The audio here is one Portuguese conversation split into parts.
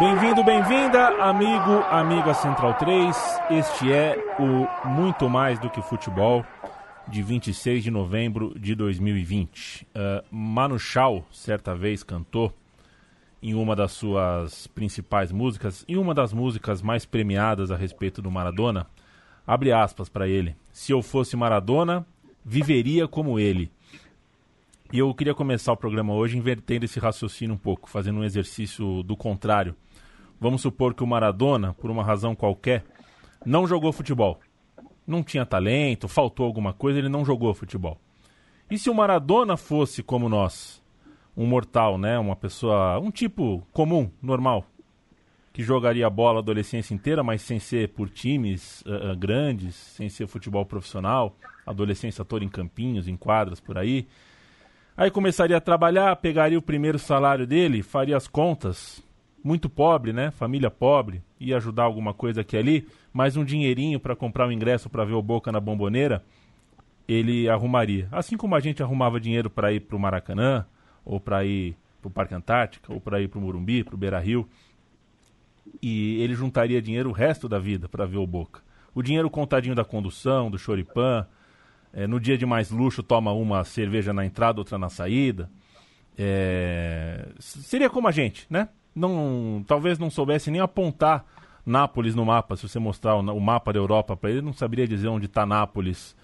Bem-vindo, bem-vinda, amigo, amiga Central 3. Este é o Muito Mais do que Futebol de 26 de novembro de 2020. Uh, Manu Chao, certa vez, cantou em uma das suas principais músicas, em uma das músicas mais premiadas a respeito do Maradona, abre aspas para ele: Se eu fosse Maradona, viveria como ele. E eu queria começar o programa hoje invertendo esse raciocínio um pouco, fazendo um exercício do contrário. Vamos supor que o Maradona, por uma razão qualquer, não jogou futebol não tinha talento, faltou alguma coisa, ele não jogou futebol. E se o Maradona fosse como nós, um mortal, né, uma pessoa, um tipo comum, normal, que jogaria bola a adolescência inteira, mas sem ser por times uh, grandes, sem ser futebol profissional, adolescência toda em campinhos, em quadras por aí. Aí começaria a trabalhar, pegaria o primeiro salário dele, faria as contas, muito pobre, né? Família pobre, ia ajudar alguma coisa aqui ali, mais um dinheirinho para comprar o ingresso para ver o Boca na Bomboneira, ele arrumaria. Assim como a gente arrumava dinheiro para ir para o Maracanã, ou para ir para o Parque Antártica, ou para ir para o Morumbi, para o Beira Rio, e ele juntaria dinheiro o resto da vida para ver o Boca. O dinheiro contadinho da condução, do choripã, é, no dia de mais luxo toma uma cerveja na entrada, outra na saída. É... Seria como a gente, né? Não, talvez não soubesse nem apontar Nápoles no mapa. Se você mostrar o, o mapa da Europa para ele, não saberia dizer onde está Nápoles,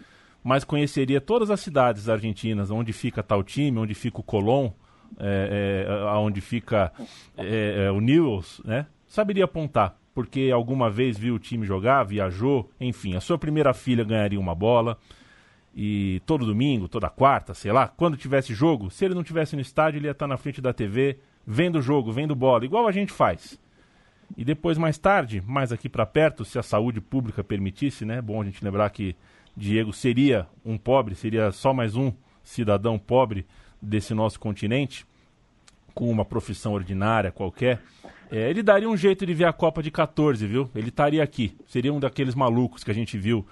mas conheceria todas as cidades argentinas, onde fica tal time, onde fica o Colón, é, é, onde fica é, é, o Newells, né? Saberia apontar, porque alguma vez viu o time jogar, viajou, enfim. A sua primeira filha ganharia uma bola e todo domingo, toda quarta, sei lá, quando tivesse jogo, se ele não tivesse no estádio, ele ia estar na frente da TV vendo o jogo, vendo bola, igual a gente faz. E depois, mais tarde, mais aqui para perto, se a saúde pública permitisse, né? Bom a gente lembrar que Diego seria um pobre, seria só mais um cidadão pobre desse nosso continente, com uma profissão ordinária qualquer. É, ele daria um jeito de ver a Copa de 14, viu? Ele estaria aqui. Seria um daqueles malucos que a gente viu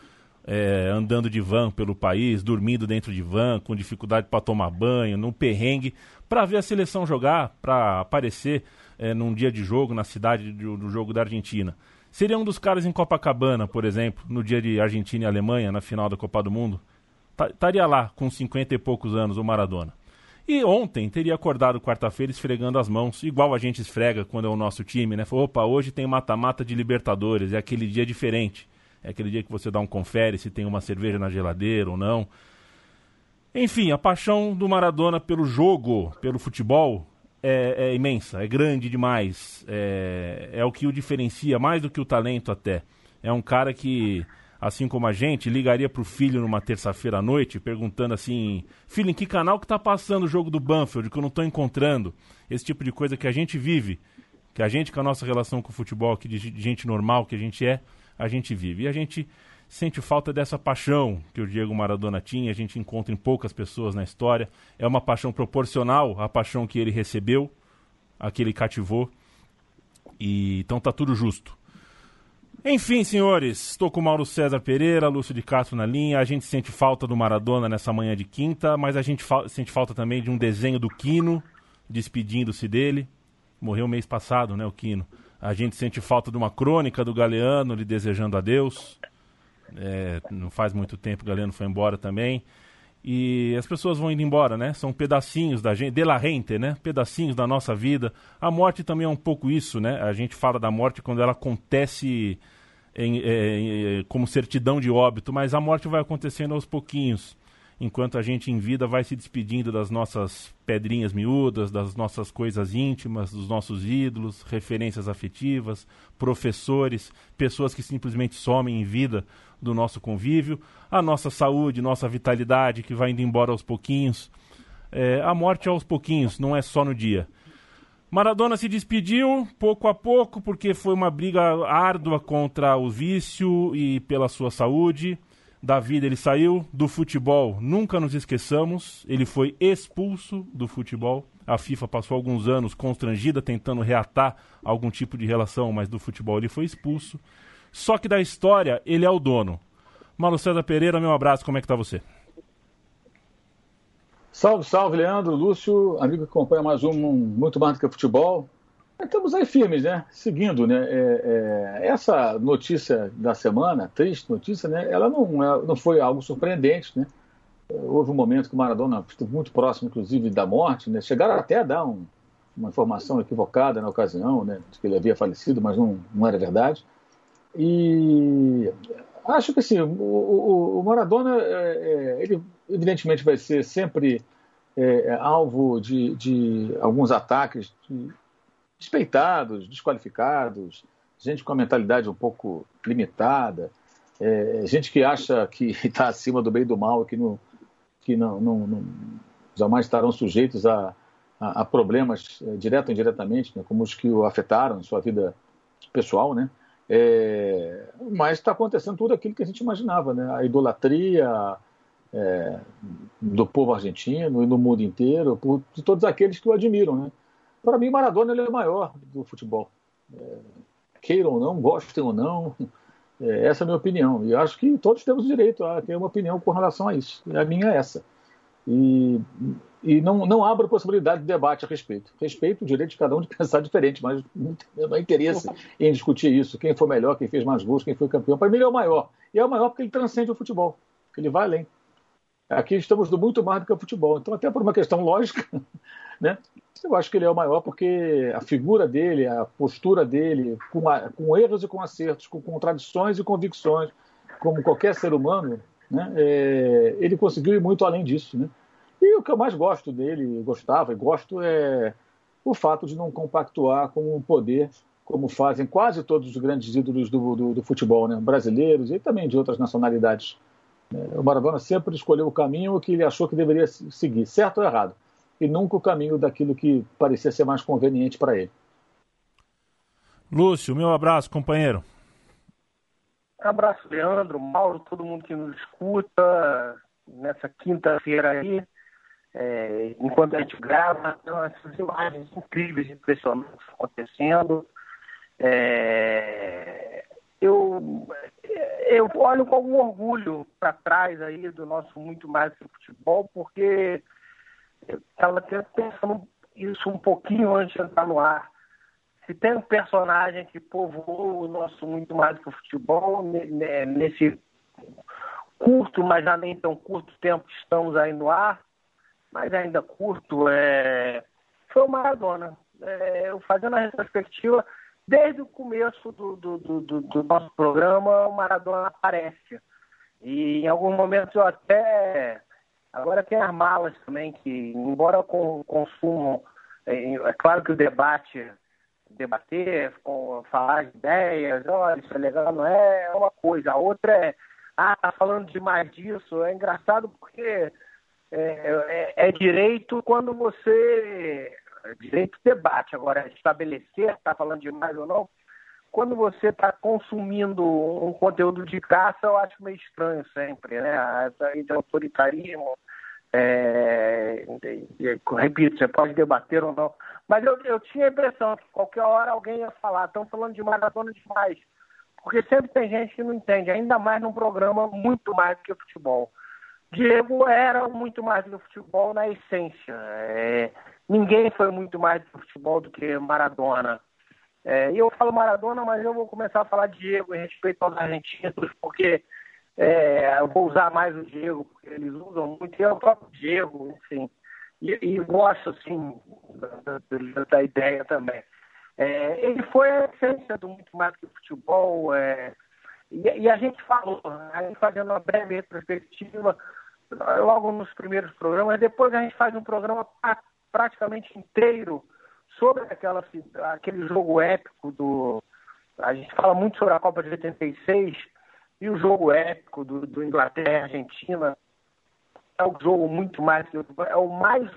é, andando de van pelo país, dormindo dentro de van, com dificuldade para tomar banho, no perrengue, para ver a seleção jogar, para aparecer é, num dia de jogo na cidade do, do, jogo da Argentina. Seria um dos caras em Copacabana, por exemplo, no dia de Argentina e Alemanha, na final da Copa do Mundo. Estaria lá, com 50 e poucos anos, o Maradona. E ontem teria acordado quarta-feira esfregando as mãos, igual a gente esfrega quando é o nosso time, né? Falou, opa, hoje tem mata-mata de Libertadores, é aquele dia diferente. É aquele dia que você dá um confere se tem uma cerveja na geladeira ou não. Enfim, a paixão do Maradona pelo jogo, pelo futebol, é, é imensa, é grande demais. É, é o que o diferencia, mais do que o talento até. É um cara que, assim como a gente, ligaria pro filho numa terça-feira à noite, perguntando assim: Filho, em que canal que tá passando o jogo do Banfield, que eu não tô encontrando? Esse tipo de coisa que a gente vive, que a gente, com a nossa relação com o futebol, que de gente normal que a gente é, a gente vive. E a gente sente falta dessa paixão que o Diego Maradona tinha, a gente encontra em poucas pessoas na história. É uma paixão proporcional à paixão que ele recebeu, a que ele cativou. E então tá tudo justo. Enfim, senhores, estou com Mauro César Pereira, Lúcio de Castro na linha. A gente sente falta do Maradona nessa manhã de quinta, mas a gente fa sente falta também de um desenho do Quino, despedindo-se dele. Morreu mês passado, né, o Quino. A gente sente falta de uma crônica do Galeano lhe desejando adeus. É, não faz muito tempo o Galeano foi embora também. E as pessoas vão indo embora, né? São pedacinhos da gente, de la gente, né? Pedacinhos da nossa vida. A morte também é um pouco isso, né? A gente fala da morte quando ela acontece em, é, em, como certidão de óbito, mas a morte vai acontecendo aos pouquinhos enquanto a gente em vida vai se despedindo das nossas pedrinhas miúdas, das nossas coisas íntimas, dos nossos ídolos, referências afetivas, professores, pessoas que simplesmente somem em vida do nosso convívio, a nossa saúde, nossa vitalidade que vai indo embora aos pouquinhos. É, a morte aos pouquinhos, não é só no dia. Maradona se despediu pouco a pouco porque foi uma briga árdua contra o vício e pela sua saúde. Da vida ele saiu, do futebol nunca nos esqueçamos, ele foi expulso do futebol. A FIFA passou alguns anos constrangida tentando reatar algum tipo de relação, mas do futebol ele foi expulso. Só que da história ele é o dono. Malu César Pereira, meu abraço, como é que tá você? Salve, salve, Leandro, Lúcio, amigo que acompanha mais um Muito Mais do que Futebol. Estamos aí firmes, né? Seguindo, né? É, é, essa notícia da semana, triste notícia, né? Ela não, é, não foi algo surpreendente, né? Houve um momento que o Maradona esteve muito próximo, inclusive, da morte, né? Chegaram até a dar um, uma informação equivocada na ocasião, né? De que ele havia falecido, mas não, não era verdade. E acho que assim, o, o, o Maradona, é, é, ele evidentemente vai ser sempre é, é, alvo de, de, alguns ataques de despeitados, desqualificados, gente com a mentalidade um pouco limitada, é, gente que acha que está acima do bem e do mal, que, não, que não, não, não jamais estarão sujeitos a, a, a problemas é, direto ou indiretamente, né, como os que o afetaram em sua vida pessoal, né? É, mas está acontecendo tudo aquilo que a gente imaginava, né? A idolatria é, do povo argentino e no mundo inteiro, por, de todos aqueles que o admiram, né? Para mim, Maradona ele é o maior do futebol. É, queiram ou não, gostem ou não, é, essa é a minha opinião. E acho que todos temos direito a ter uma opinião com relação a isso. E a minha é essa. E, e não, não abro possibilidade de debate a respeito. Respeito o direito de cada um de pensar diferente, mas não há interesse em discutir isso. Quem foi melhor, quem fez mais gols, quem foi campeão. Para mim, ele é o maior. E é o maior porque ele transcende o futebol. Ele vai além. Aqui estamos do muito mais do que o futebol. Então, até por uma questão lógica, né? Eu acho que ele é o maior porque a figura dele, a postura dele, com, a, com erros e com acertos, com contradições e convicções, como qualquer ser humano, né? É, ele conseguiu ir muito além disso, né? E o que eu mais gosto dele, gostava e gosto, é o fato de não compactuar com o poder, como fazem quase todos os grandes ídolos do, do, do futebol, né? brasileiros e também de outras nacionalidades. É, o Maradona sempre escolheu o caminho que ele achou que deveria seguir, certo ou errado, e nunca o caminho daquilo que parecia ser mais conveniente para ele. Lúcio, meu abraço, companheiro. Abraço, Leandro, Mauro, todo mundo que nos escuta nessa quinta-feira aí é, enquanto a gente grava, então, essas imagens incríveis, impressionantes acontecendo. É, eu, eu olho com algum orgulho para trás aí do nosso muito mais que futebol, porque estava pensando isso um pouquinho antes de entrar no ar. Se tem um personagem que povoou o nosso muito mais que o futebol, nesse curto, mas já nem tão curto tempo que estamos aí no ar, mas ainda curto, é... foi o Maradona. É, eu fazendo a retrospectiva, desde o começo do, do, do, do, nosso programa, o Maradona aparece. E em algum momento eu até. Agora tem as malas também, que, embora consumam. É, é claro que o debate, debater, falar de ideias, olha, isso é legal, não é, é uma coisa. A outra é, ah, tá falando demais disso. É engraçado porque é, é, é direito quando você. Direito debate. Agora, estabelecer, está falando demais ou não, quando você está consumindo um conteúdo de caça, eu acho meio estranho sempre, né? Essa de autoritarismo. É, repito, você pode debater ou não. Mas eu, eu tinha a impressão que qualquer hora alguém ia falar, estão falando de maratona demais. Porque sempre tem gente que não entende, ainda mais num programa muito mais do que futebol. Diego era muito mais do futebol na essência. É, ninguém foi muito mais do futebol do que Maradona. É, eu falo Maradona, mas eu vou começar a falar Diego em respeito aos argentinos, porque é, eu vou usar mais o Diego, porque eles usam muito, e é o próprio Diego, enfim. E, e gosto, assim, da, da, ideia também. É, ele foi a essência do muito mais que futebol. É, e, e, a gente falou, aí fazendo uma breve retrospectiva, logo nos primeiros programas. Depois a gente faz um programa praticamente inteiro sobre aquela, aquele jogo épico do. A gente fala muito sobre a Copa de 86 e o jogo épico do, do Inglaterra e Argentina. É um jogo muito mais. É o mais.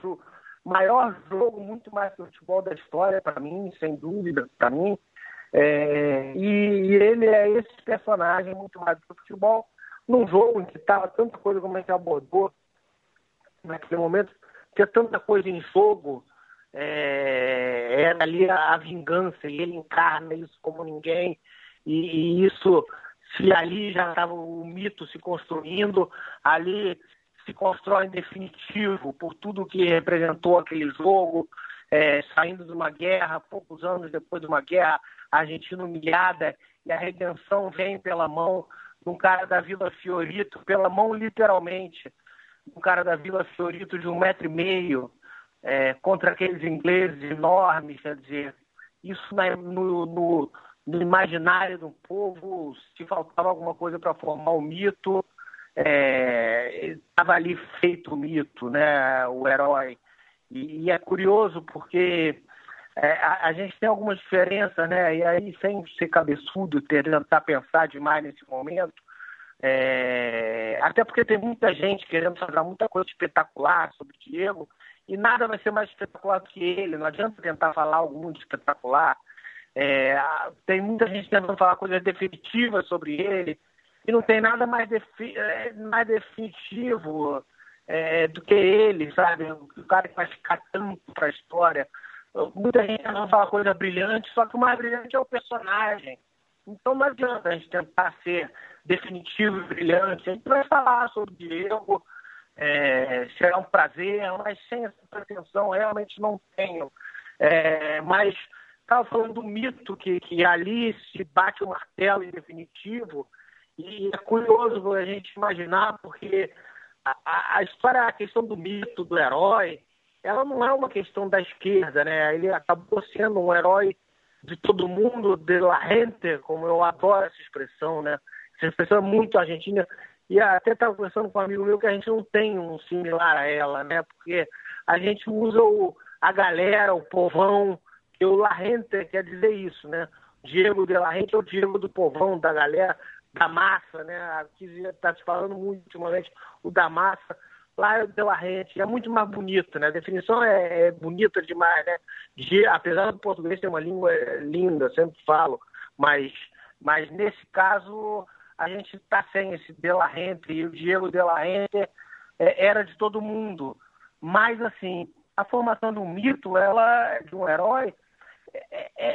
maior jogo, muito mais que o futebol da história, para mim, sem dúvida, para mim. É, e, e, ele é esse personagem muito mais do o futebol, num jogo em que estava tanta coisa como a gente abordou naquele momento, tinha tanta coisa em jogo, é, era ali a, a, vingança, e ele encarna isso como ninguém, e, e isso, se ali já estava o mito se construindo, ali se constrói em definitivo por tudo que representou aquele jogo, é, saindo de uma guerra, poucos anos depois de uma guerra, a Argentina humilhada, e a redenção vem pela mão de um cara da Vila Fiorito, pela mão literalmente, um cara da Vila Fiorito de um metro e meio, é, contra aqueles ingleses enormes, quer dizer, isso no, no, no imaginário do povo, se faltava alguma coisa para formar o mito, estava é, ali feito o mito, né, o herói. E, e é curioso porque é, a, a, gente tem algumas diferenças, né? E aí, sem ser cabeçudo, tentar pensar demais nesse momento, é, até porque tem muita gente querendo fazer muita coisa espetacular sobre o Diego, e nada vai ser mais espetacular do que ele. Não adianta tentar falar algo muito espetacular. É, tem muita gente tentando falar coisas definitivas sobre ele, e não tem nada mais, defi é, mais definitivo é, do que ele, sabe? O cara que vai ficar tanto para a história. Muita gente não fala coisa brilhante, só que o mais brilhante é o personagem. Então não adianta a gente tentar ser definitivo e brilhante. A gente vai falar sobre o Diego, é, será um prazer, mas sem essa pretensão realmente não tenho. É, mas estava falando do mito que, que ali se bate o martelo em definitivo, e é curioso a gente imaginar, porque a, a história, a questão do mito, do herói, ela não é uma questão da esquerda, né? Ele acabou sendo um herói de todo mundo, de la gente, como eu adoro essa expressão, né? Essa expressão é muito argentina. E até estava conversando com um amigo meu que a gente não tem um similar a ela, né? Porque a gente usa o, a galera, o povão, que o la gente quer dizer isso, né? Diego de la gente é o Diego do povão, da galera da massa, né? Aqui está se falando muito ultimamente o da massa. Lá é pela rede, é muito mais bonito, né? A definição é, é bonita demais, né? De, apesar do português ser uma língua linda, sempre falo, mas, mas nesse caso a gente está sem esse De La Rente, e o Diego De La Rente é, era de todo mundo. Mas, assim, a formação de um mito, ela, de um herói, é, é,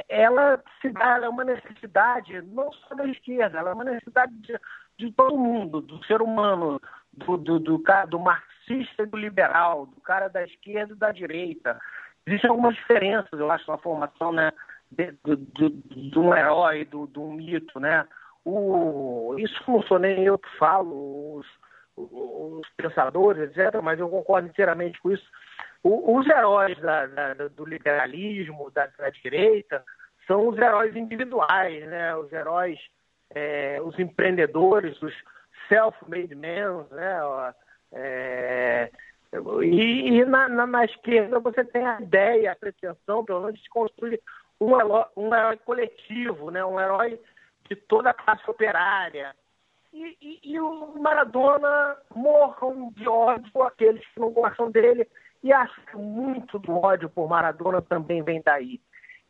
ela se dá, ela é uma necessidade não só da esquerda, ela é uma necessidade de, de todo mundo, do ser humano, do, do, do, do marxista e do liberal, do cara da esquerda e da direita. Existem algumas diferenças, eu acho, na formação né, de, de, de um herói, do, de um mito. Né? O, isso não sou nem eu que falo, os, os pensadores, etc., mas eu concordo inteiramente com isso os heróis da, da, do liberalismo, da, da, direita, são os heróis individuais, né? os heróis, é, os empreendedores, os self-made men, né? É, e, e na, na, na, esquerda você tem a ideia, a pretensão, pelo menos, de construir um herói, um herói coletivo, né? um herói de toda a classe operária. E, e, e o Maradona morram de ódio aqueles que não gostam dele e acho que muito do ódio por Maradona também vem daí.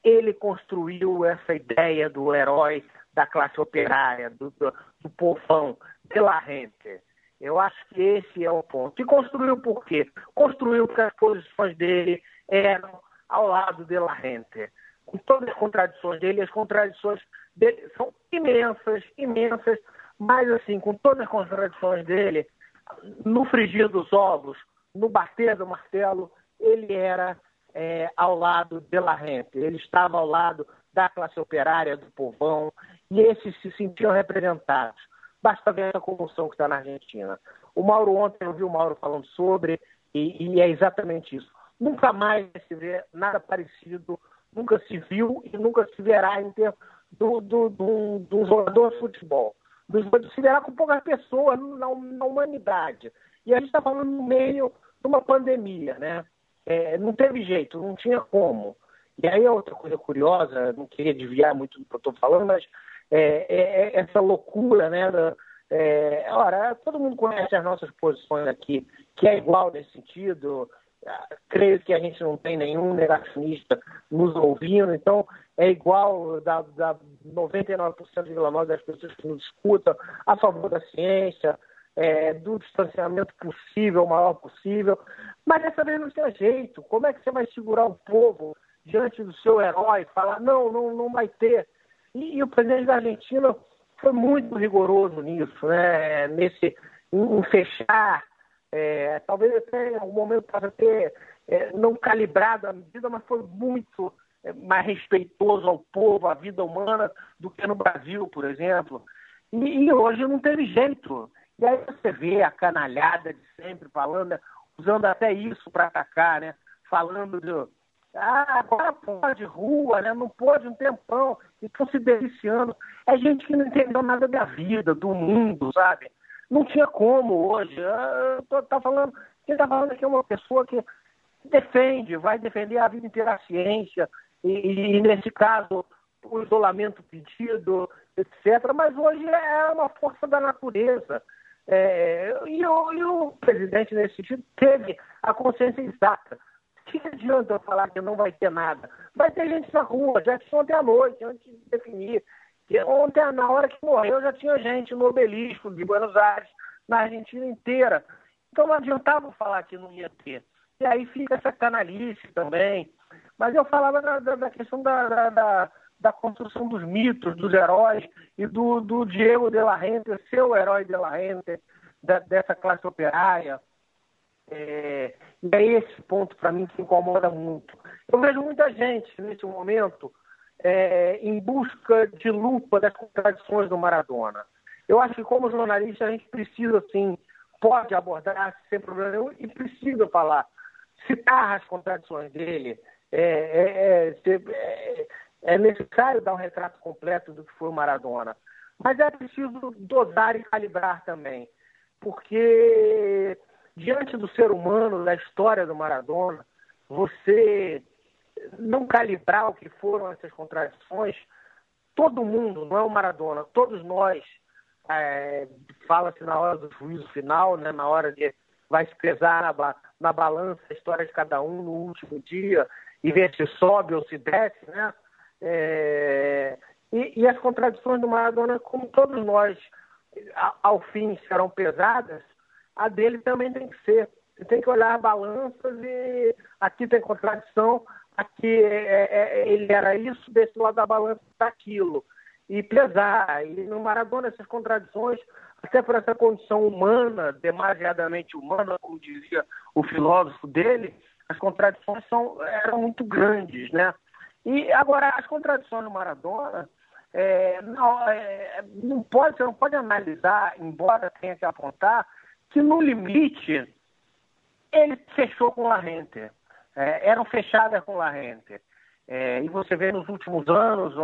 Ele construiu essa ideia do herói da classe operária, do, do, do povão, de la gente. Eu acho que esse é o ponto. E construiu por quê? Construiu porque as posições dele eram ao lado de la gente. Com todas as contradições dele, as contradições dele são imensas, imensas, mas assim, com todas as contradições dele, no frigir dos ovos, no bater do martelo, ele era é, ao lado de La Rente, ele estava ao lado da classe operária, do povão, e esses se sentiam representados. Basta ver a comoção que está na Argentina. O Mauro ontem, eu vi o Mauro falando sobre, e, e é exatamente isso. Nunca mais se vê nada parecido, nunca se viu e nunca se verá em termos do, do, do, do jogador de futebol. Se verá com poucas pessoas na, na humanidade. E a gente está falando no meio de uma pandemia, né? É, não teve jeito, não tinha como. E aí outra coisa curiosa, não queria desviar muito do que eu estou falando, mas é, é, é, essa loucura, né? Da, é, ora, todo mundo conhece as nossas posições aqui, que é igual nesse sentido. creio que a gente não tem nenhum negacionista nos ouvindo, então é igual da, da 99% das pessoas que nos escutam a favor da ciência, é, do distanciamento possível, o maior possível, mas dessa vez não tem jeito. Como é que você vai segurar o povo diante do seu herói, falar não, não, não vai ter? E, e o presidente da Argentina foi muito rigoroso nisso, né? Nesse em fechar é, talvez até em algum momento possa ter é, não calibrado a medida, mas foi muito é, mais respeitoso ao povo, à vida humana, do que no Brasil, por exemplo. E, e, hoje não teve jeito. E aí você vê a canalhada de sempre falando, usando até isso para atacar, né? Falando de. Ah, agora pode rua, né? Não pode um tempão. E estão se deliciando. É gente que não entendeu nada da vida, do mundo, sabe? Não tinha como hoje. Ah, tô, tá falando, quem está falando aqui é uma pessoa que defende, vai defender a vida inteira a ciência, e, e nesse caso o isolamento pedido, etc. Mas hoje é uma força da natureza. É, e, o, e, o, presidente, nesse sentido, teve a consciência exata. Que adianta eu falar que não vai ter nada? Vai ter gente na rua, já tinha ontem à noite, antes de definir. Ontem, na hora que morreu, já tinha gente no obelisco de Buenos Aires, na Argentina inteira. Então não adiantava falar que não ia ter. E aí fica essa canalice também. Mas eu falava da, da, da questão da, da, da, construção dos mitos, dos heróis, e do, do Diego de la Rente, seu herói de la Rente, da, dessa classe operária. É, e é esse ponto, para mim, que incomoda muito. Eu vejo muita gente, nesse momento, é, em busca de lupa das contradições do Maradona. Eu acho que, como jornalista, a gente precisa, sim, pode abordar sem problema nenhum e precisa falar, citar as contradições dele. É, é, é, necessário dar um retrato completo do que foi o Maradona. Mas é preciso dosar e calibrar também, porque diante do ser humano, da história do Maradona, você não calibrar o que foram essas contradições, todo mundo, não é o Maradona, todos nós, é, fala-se na hora do juízo final, né, na hora de vai se pesar na, na balança a história de cada um no último dia e ver se sobe ou se desce, né? É, e, e, as contradições do Maradona, como todos nós, ao fim serão pesadas, a dele também tem que ser. Você tem que olhar balanças e aqui tem contradição, aqui é, é, é, ele era isso, desse lado da balança está aquilo. E pesar. E no Maradona, essas contradições, até por essa condição humana, demasiadamente humana, como dizia o filósofo dele, as contradições são, eram muito grandes, né? E agora, as contradições no Maradona, é, não, é, não pode, você não pode analisar, embora tenha que apontar, que no limite ele fechou com o Larrente é, eram fechadas com La Rente. É, e você vê nos últimos anos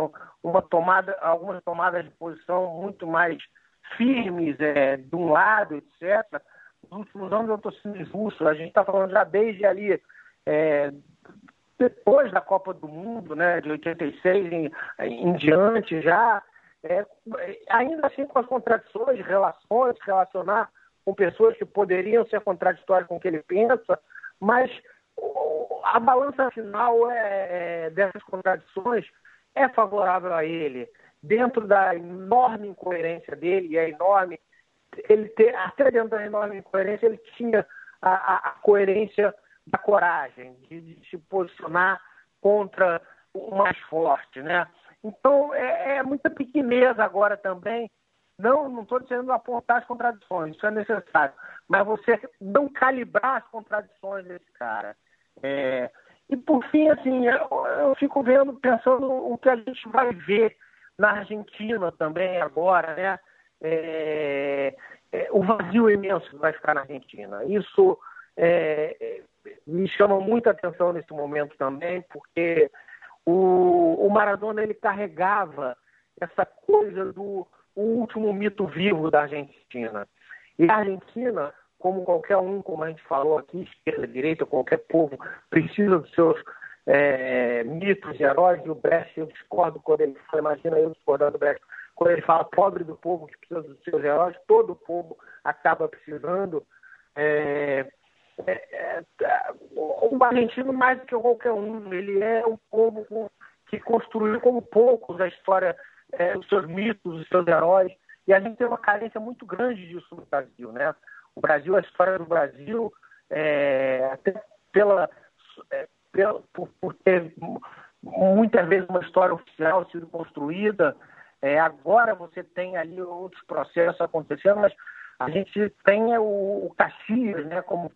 uma tomada, algumas tomadas de posição muito mais firmes é, de um lado, etc. Nos últimos anos eu estou sendo injusto. A gente está falando já desde ali, é, depois da Copa do Mundo, né, de 86 em, em diante já, é, ainda assim com as contradições, relações, relacionar com pessoas que poderiam ser contraditórias com o que ele pensa, mas a balança final é, é, dessas contradições é favorável a ele, dentro da enorme incoerência dele, e é enorme, ele ter, até dentro da enorme incoerência, ele tinha a, a, a coerência da coragem, de, de, se posicionar contra o mais forte, né? Então, é, é muita pequeneza agora também, não não estou dizendo apontar as contradições, isso é necessário, mas você não calibrar as contradições desse cara. É, e por fim, assim, eu, eu, fico vendo, pensando o que a gente vai ver na Argentina também agora, né? É, é, o vazio imenso que vai ficar na Argentina. Isso é, me chama muita atenção nesse momento também, porque o, o Maradona ele carregava essa coisa do último mito vivo da Argentina. E a Argentina como qualquer um, como a gente falou aqui, esquerda, direita, qualquer povo, precisa dos seus é, mitos e heróis. E o Brecht, eu discordo quando ele fala, imagina eu discordando do Brecht, quando ele fala pobre do povo que precisa dos seus heróis, todo o povo acaba precisando. É, é, é, é o argentino, mais do que qualquer um, ele é um povo que construiu como poucos a história, é, os seus mitos, os seus heróis. E a gente tem uma carência muito grande disso no Brasil. Né? O Brasil, a história do Brasil, é, até pela, é, pela por, por, ter muitas vezes uma história oficial sido construída, é, agora você tem ali outros processos acontecendo, mas a gente tem o, o Caxias, né, como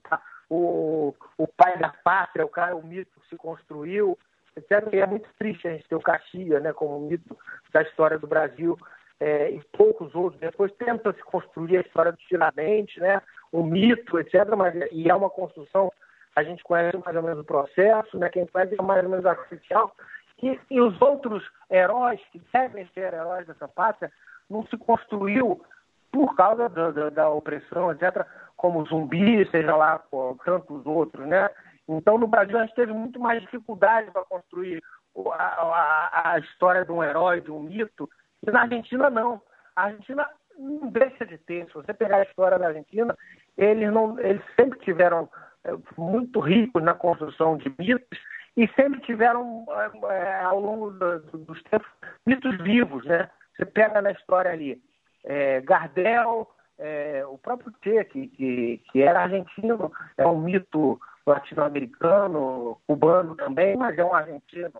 o, o pai da pátria, o cara, o mito que se construiu, etc. E é muito triste a gente ter o Caxias, né, como mito da história do Brasil é, e poucos outros. Depois tenta se construir a história do Tiradentes, né, o mito, etc. Mas, e é uma construção, a gente conhece mais ou menos o processo, né, quem faz é mais ou menos artificial. E, e os outros heróis que devem ser heróis dessa pátria não se construiu por causa da, da, da opressão, etc., como zumbi, seja lá com tantos outros, né? Então, no Brasil, a gente teve muito mais dificuldade para construir a, a, a, história de um herói, de um mito, e na Argentina, não. A Argentina não deixa de ter. Se você pegar a história da Argentina, eles, não, eles sempre tiveram é, muito ricos na construção de mitos e sempre tiveram, é, ao longo do, dos tempos, mitos vivos, né? Você pega na história ali é, Gardel, é, o próprio Che, que, que, que, era argentino, é um mito latino-americano, cubano também, mas é um argentino.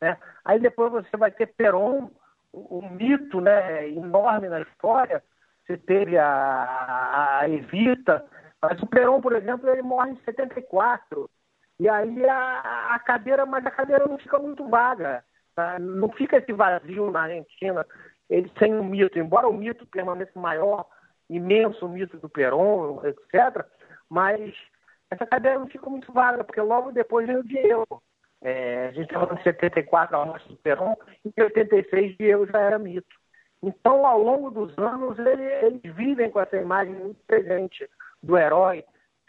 Né? Aí depois você vai ter Perón, um mito né, enorme na história. Você teve a, a, Evita, mas o Perón, por exemplo, ele morre em 74. E aí a, a cadeira, mas a cadeira não fica muito vaga. Tá? Não fica esse vazio na Argentina ele tem um mito, embora o mito permaneça maior, imenso mito do Perón, etc., mas essa cadeia não fica muito vaga, porque logo depois vem o Diego. É, a gente estava falando de 74 a morte do Perón, em 86 Diego já era mito. Então, ao longo dos anos, ele, eles vivem com essa imagem muito presente do herói.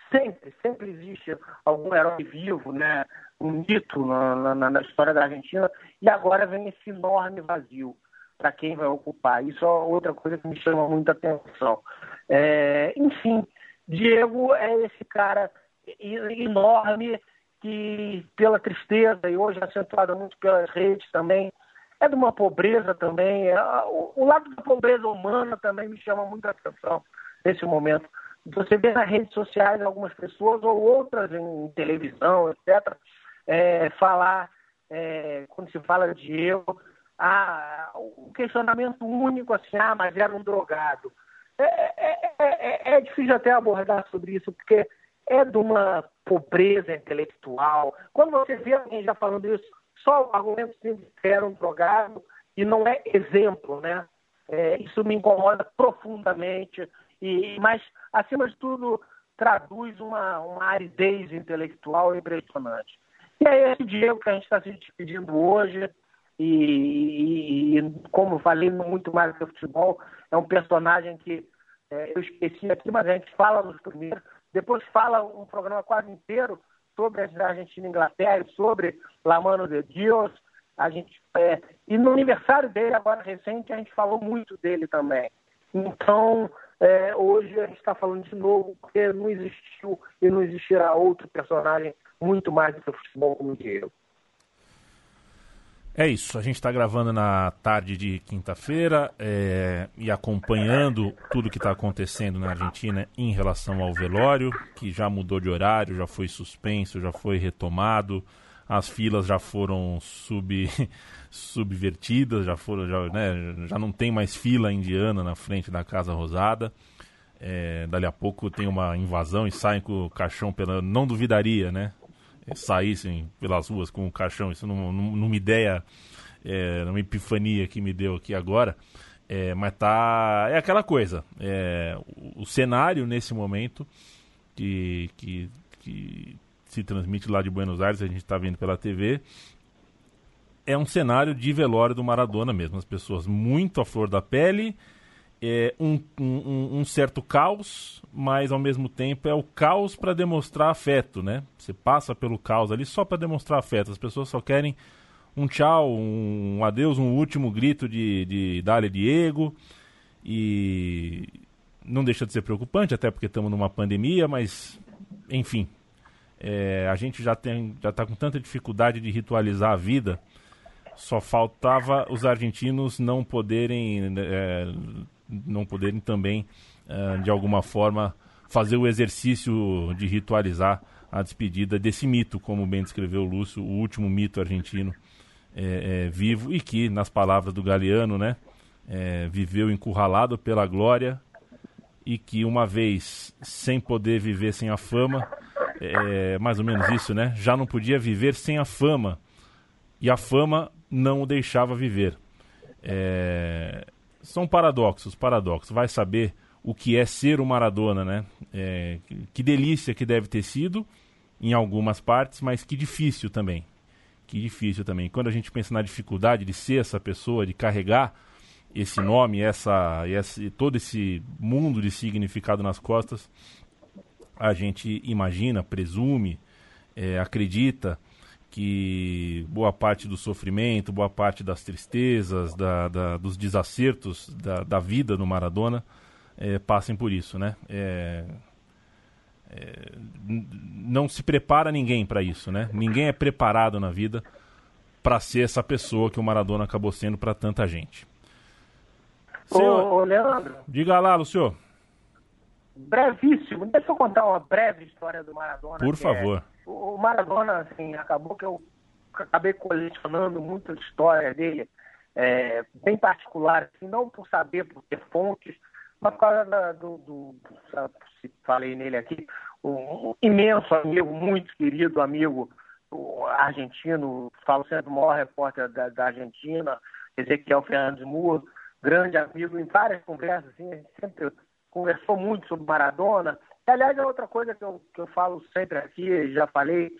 Sempre, sempre existe algum herói vivo, né? um mito na, na, na história da Argentina, e agora vem esse enorme vazio para quem vai ocupar. Isso é outra coisa que me chama muita atenção. É, enfim, Diego é esse cara enorme que, pela tristeza, e hoje acentuado muito pelas redes também, é de uma pobreza também. É, o, o, lado da pobreza humana também me chama muita atenção nesse momento. Você vê nas redes sociais algumas pessoas ou outras em televisão, etc., é, falar, é, quando se fala de Diego, ah, o questionamento único assim, ah, mas era um drogado. É, é, é, é, difícil até abordar sobre isso, porque é de uma pobreza intelectual. Quando você vê alguém já falando isso, só o argumento simples que era um drogado e não é exemplo, né? isso me incomoda profundamente, e, mas, acima de tudo, traduz uma, uma aridez intelectual impressionante. E é esse Diego que a gente está se despedindo hoje. E, e, como falei muito mais do que futebol, é um personagem que é, eu esqueci aqui, mas a gente fala nos primeiros, depois fala um programa quase inteiro sobre a Argentina e Inglaterra, sobre La Mano de Dios, a gente, é, e no aniversário dele, agora recente, a gente falou muito dele também. Então, é, hoje a gente está falando de novo, porque não existiu e não existirá outro personagem muito mais do que o futebol como o Diego. É isso, a gente está gravando na tarde de quinta-feira é, e acompanhando tudo que está acontecendo na Argentina em relação ao velório, que já mudou de horário, já foi suspenso, já foi retomado, as filas já foram sub, subvertidas, já foram, já, né, já não tem mais fila indiana na frente da Casa Rosada. É, dali a pouco tem uma invasão e saem com o caixão pela. Não duvidaria, né? Saíssem pelas ruas com o caixão. Isso não, numa ideia, é, numa epifania que me deu aqui agora. É, mas tá. É aquela coisa. É, o, o, cenário nesse momento que, que, que, se transmite lá de Buenos Aires, a gente está vendo pela TV. É um cenário de velório do Maradona mesmo. As pessoas muito à flor da pele é um, um, um, certo caos, mas ao mesmo tempo é o caos para demonstrar afeto, né? Você passa pelo caos ali só para demonstrar afeto. As pessoas só querem um tchau, um, adeus, um último grito de, de Dália Diego. E não deixa de ser preocupante, até porque estamos numa pandemia, mas enfim, É, a gente já tem, já está com tanta dificuldade de ritualizar a vida. Só faltava os argentinos não poderem, é, não poderem também, é, de alguma forma, fazer o exercício de ritualizar a despedida desse mito, como bem descreveu o Lúcio, o último mito argentino é, é, vivo e que, nas palavras do Galeano, né, é, viveu encurralado pela glória e que uma vez sem poder viver sem a fama, é, mais ou menos isso, né, já não podia viver sem a fama e a fama não o deixava viver. É, são paradoxos, paradoxos. Vai saber o que é ser o Maradona, né? É, que delícia que deve ter sido em algumas partes, mas que difícil também. Que difícil também. Quando a gente pensa na dificuldade de ser essa pessoa, de carregar esse nome, essa, esse, todo esse mundo de significado nas costas, a gente imagina, presume, é, acredita que boa parte do sofrimento, boa parte das tristezas, da, da, dos desacertos da, da vida no Maradona é, passem por isso, né? É, é, não se prepara ninguém para isso, né? Ninguém é preparado na vida para ser essa pessoa que o Maradona acabou sendo para tanta gente. Senhor, ô, ô, Leandro. Diga lá, Lucio. Brevíssimo. Deixa eu contar uma breve história do Maradona. Por favor. O Maradona, assim, acabou que eu acabei colecionando muita história dele, é, bem particular, assim, não por saber, por ter fontes, mas por causa da, do, do, falei nele aqui, um, imenso amigo, muito querido amigo argentino, falo sempre o maior repórter da, da Argentina, Ezequiel Fernandes Muro, grande amigo, em várias conversas, assim, a gente sempre conversou muito sobre Maradona. Aliás, é outra coisa que eu, que eu falo sempre aqui, já falei,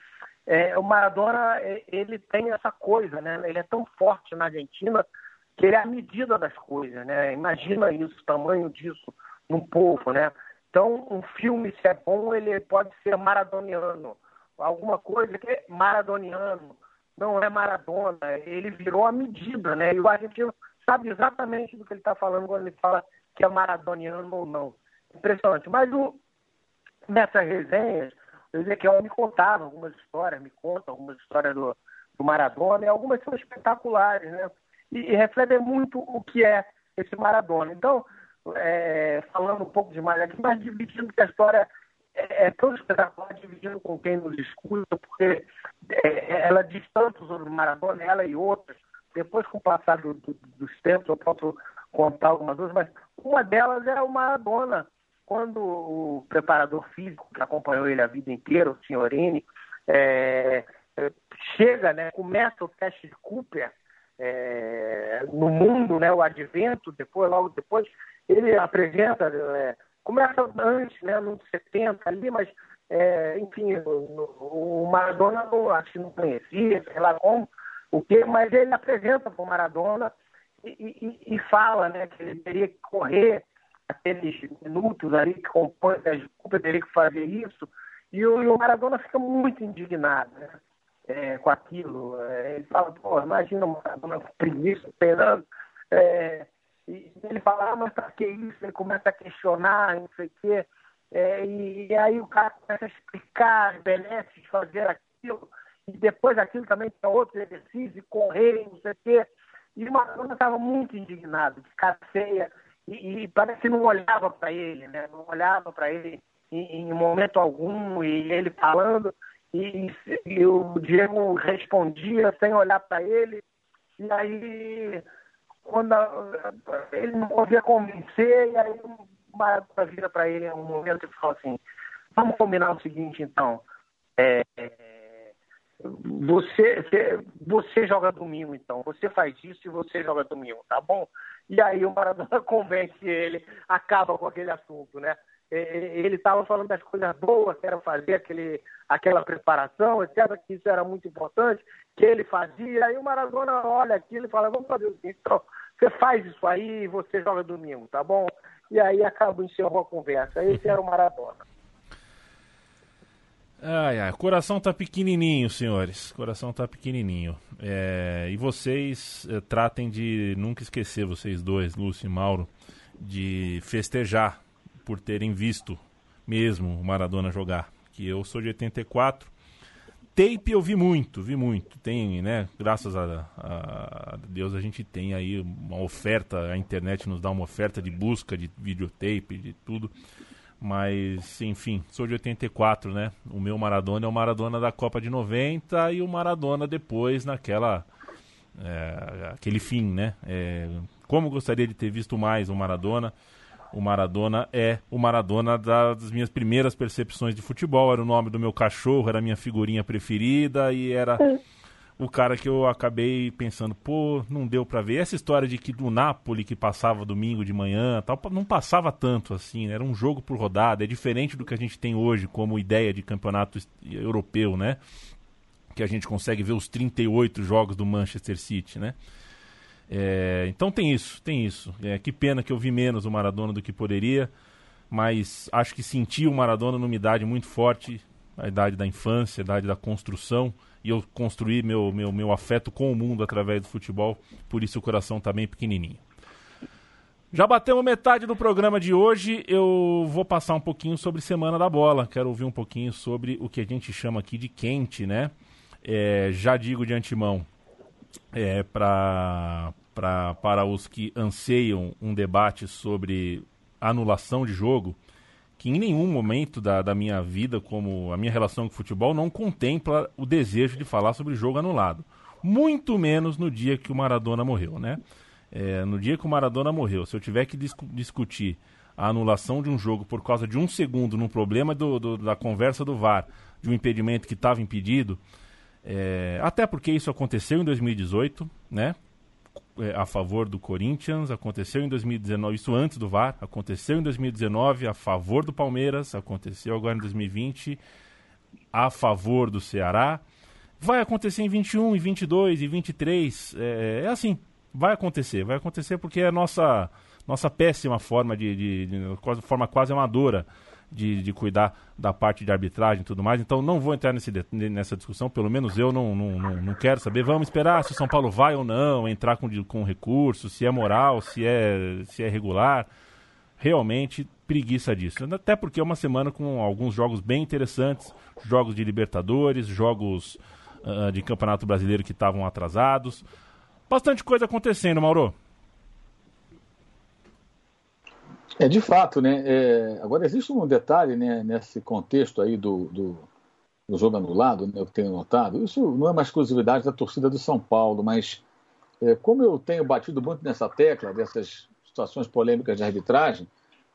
é, o Maradona, é, ele tem essa coisa, né? Ele é tão forte na Argentina que ele é a medida das coisas, né? Imagina isso, o tamanho disso num povo, né? Então, um filme, se é bom, ele pode ser maradoniano. Alguma coisa que é maradoniano, não é Maradona. Ele virou a medida, né? E o argentino sabe exatamente do que ele está falando quando ele fala que é maradoniano ou não. Impressionante. Mas o, nessas resenhas, o Ezequiel me contava algumas histórias, me conta algumas histórias do, do Maradona, e algumas são espetaculares, né? E, e refletem muito o que é esse Maradona. Então, é, falando um pouco demais aqui, mas dividindo que a história é, é tão espetacular, dividindo com quem nos escuta, porque é, ela diz tanto sobre Maradona, ela e outras. Depois, com o passar do, do, dos tempos, eu posso contar algumas duas, mas uma delas é o Maradona, quando o preparador físico que acompanhou ele a vida inteira, o Signorini, é, é, chega, né, começa o teste de Cooper é, no mundo, né, o advento, depois, logo depois, ele apresenta, é, começa antes, né, nos 70 ali, mas, é, enfim, o, o Maradona acho que não conhecia, sei lá como, o quê, mas ele apresenta para o Maradona e, e, e, fala né, que ele teria que correr aqueles minutos ali que compõem a desculpa, teria que fazer isso, e o, e o Maradona fica muito indignado né, é, com aquilo. É, ele fala, pô, imagina o Maradona com preguiça, treinando, é, e ele fala, ah, mas pra que isso? Ele começa a questionar, não sei o quê. É, e, e, aí o cara começa a explicar os benefícios de fazer aquilo, e depois aquilo também tem outros exercícios, correr, não sei o quê. E o Maradona estava muito indignado, de cara feia, e, e, parece que não olhava para ele, né? Não olhava para ele em, em, momento algum, e ele falando, e, e o Diego respondia sem olhar para ele, e aí quando ele não conseguia convencer, e aí o Maradona vira para ele em um momento e fala assim, vamos combinar o seguinte então, é, você, você joga domingo então, você faz isso e você joga domingo, tá bom? E aí o Maradona convence ele, acaba com aquele assunto, né? Ele estava falando das coisas boas que era fazer aquele, aquela preparação, etc., que isso era muito importante, que ele fazia, aí o Maradona olha aquilo e fala, vamos fazer o seguinte, então, você faz isso aí e você joga domingo, tá bom? E aí acaba, encerrou a conversa. Esse era o Maradona. Ai, ai, coração tá pequenininho, senhores. Coração tá pequenininho. É, e vocês é, tratem de nunca esquecer, vocês dois, Lúcio e Mauro, de festejar por terem visto mesmo o Maradona jogar Que eu sou de 84. Tape eu vi muito, vi muito. Tem, né? Graças a, a, Deus a gente tem aí uma oferta, a internet nos dá uma oferta de busca de videotape, de tudo. Mas, enfim, sou de 84, né? O meu Maradona é o Maradona da Copa de 90 e o Maradona depois naquela. É, aquele fim, né? É, como gostaria de ter visto mais o Maradona. O Maradona é o Maradona das minhas primeiras percepções de futebol. Era o nome do meu cachorro, era a minha figurinha preferida e era o cara que eu acabei pensando, pô, não deu para ver. Essa história de que do Napoli que passava domingo de manhã, tal, não passava tanto assim, né? era um jogo por rodada, é diferente do que a gente tem hoje como ideia de campeonato europeu, né? Que a gente consegue ver os 38 jogos do Manchester City, né? É, então tem isso, tem isso. É, que pena que eu vi menos o Maradona do que poderia, mas acho que senti o Maradona numa idade muito forte, a idade da infância, a idade da construção, e eu construí meu, meu, meu afeto com o mundo através do futebol, por isso o coração está bem pequenininho. Já batemos metade do programa de hoje. Eu vou passar um pouquinho sobre Semana da Bola. Quero ouvir um pouquinho sobre o que a gente chama aqui de quente, né? É, já digo de antemão, é, para pra, para os que anseiam um debate sobre anulação de jogo, que em nenhum momento da, da minha vida, como a minha relação com o futebol, não contempla o desejo de falar sobre jogo anulado. Muito menos no dia que o Maradona morreu, né? É, no dia que o Maradona morreu, se eu tiver que discu discutir a anulação de um jogo por causa de um segundo num problema do, do, da conversa do VAR, de um impedimento que estava impedido, é, até porque isso aconteceu em 2018, né? É, a favor do Corinthians, aconteceu em 2019, isso antes do VAR, aconteceu em 2019 a favor do Palmeiras, aconteceu agora em 2020 a favor do Ceará. Vai acontecer em 21, e 22 e 23, é, é assim, vai acontecer, vai acontecer porque é a nossa, nossa péssima forma de, de, de forma quase amadora de, de cuidar da parte de arbitragem e tudo mais. Então não vou entrar nesse, nessa discussão, pelo menos eu não, não, não, não, quero saber. Vamos esperar se o São Paulo vai ou não entrar com, com recurso, se é moral, se é, se é regular. Realmente preguiça disso. Até porque é uma semana com alguns jogos bem interessantes, jogos de Libertadores, jogos uh, de Campeonato Brasileiro que estavam atrasados. Bastante coisa acontecendo, Mauro. É, de fato, né? É, agora, existe um detalhe né, nesse contexto aí do, do, do jogo anulado, né, eu tenho notado. Isso não é uma exclusividade da torcida do São Paulo, mas é, como eu tenho batido muito nessa tecla, dessas situações polêmicas de arbitragem,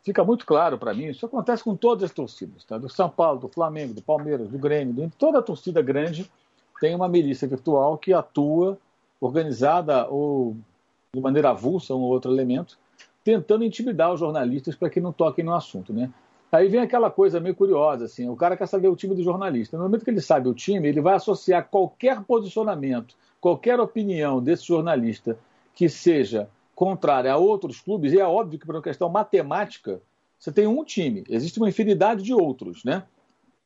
fica muito claro para mim, isso acontece com todas as torcidas, tá? do São Paulo, do Flamengo, do Palmeiras, do Grêmio, do... toda a torcida grande tem uma milícia virtual que atua organizada ou de maneira avulsa, um ou outro elemento, tentando intimidar os jornalistas para que não toquem no assunto, né? Aí vem aquela coisa meio curiosa, assim, o cara quer saber o time do jornalista. No momento que ele sabe o time, ele vai associar qualquer posicionamento, qualquer opinião desse jornalista que seja contrária a outros clubes, e é óbvio que por uma questão matemática, você tem um time, existe uma infinidade de outros, né?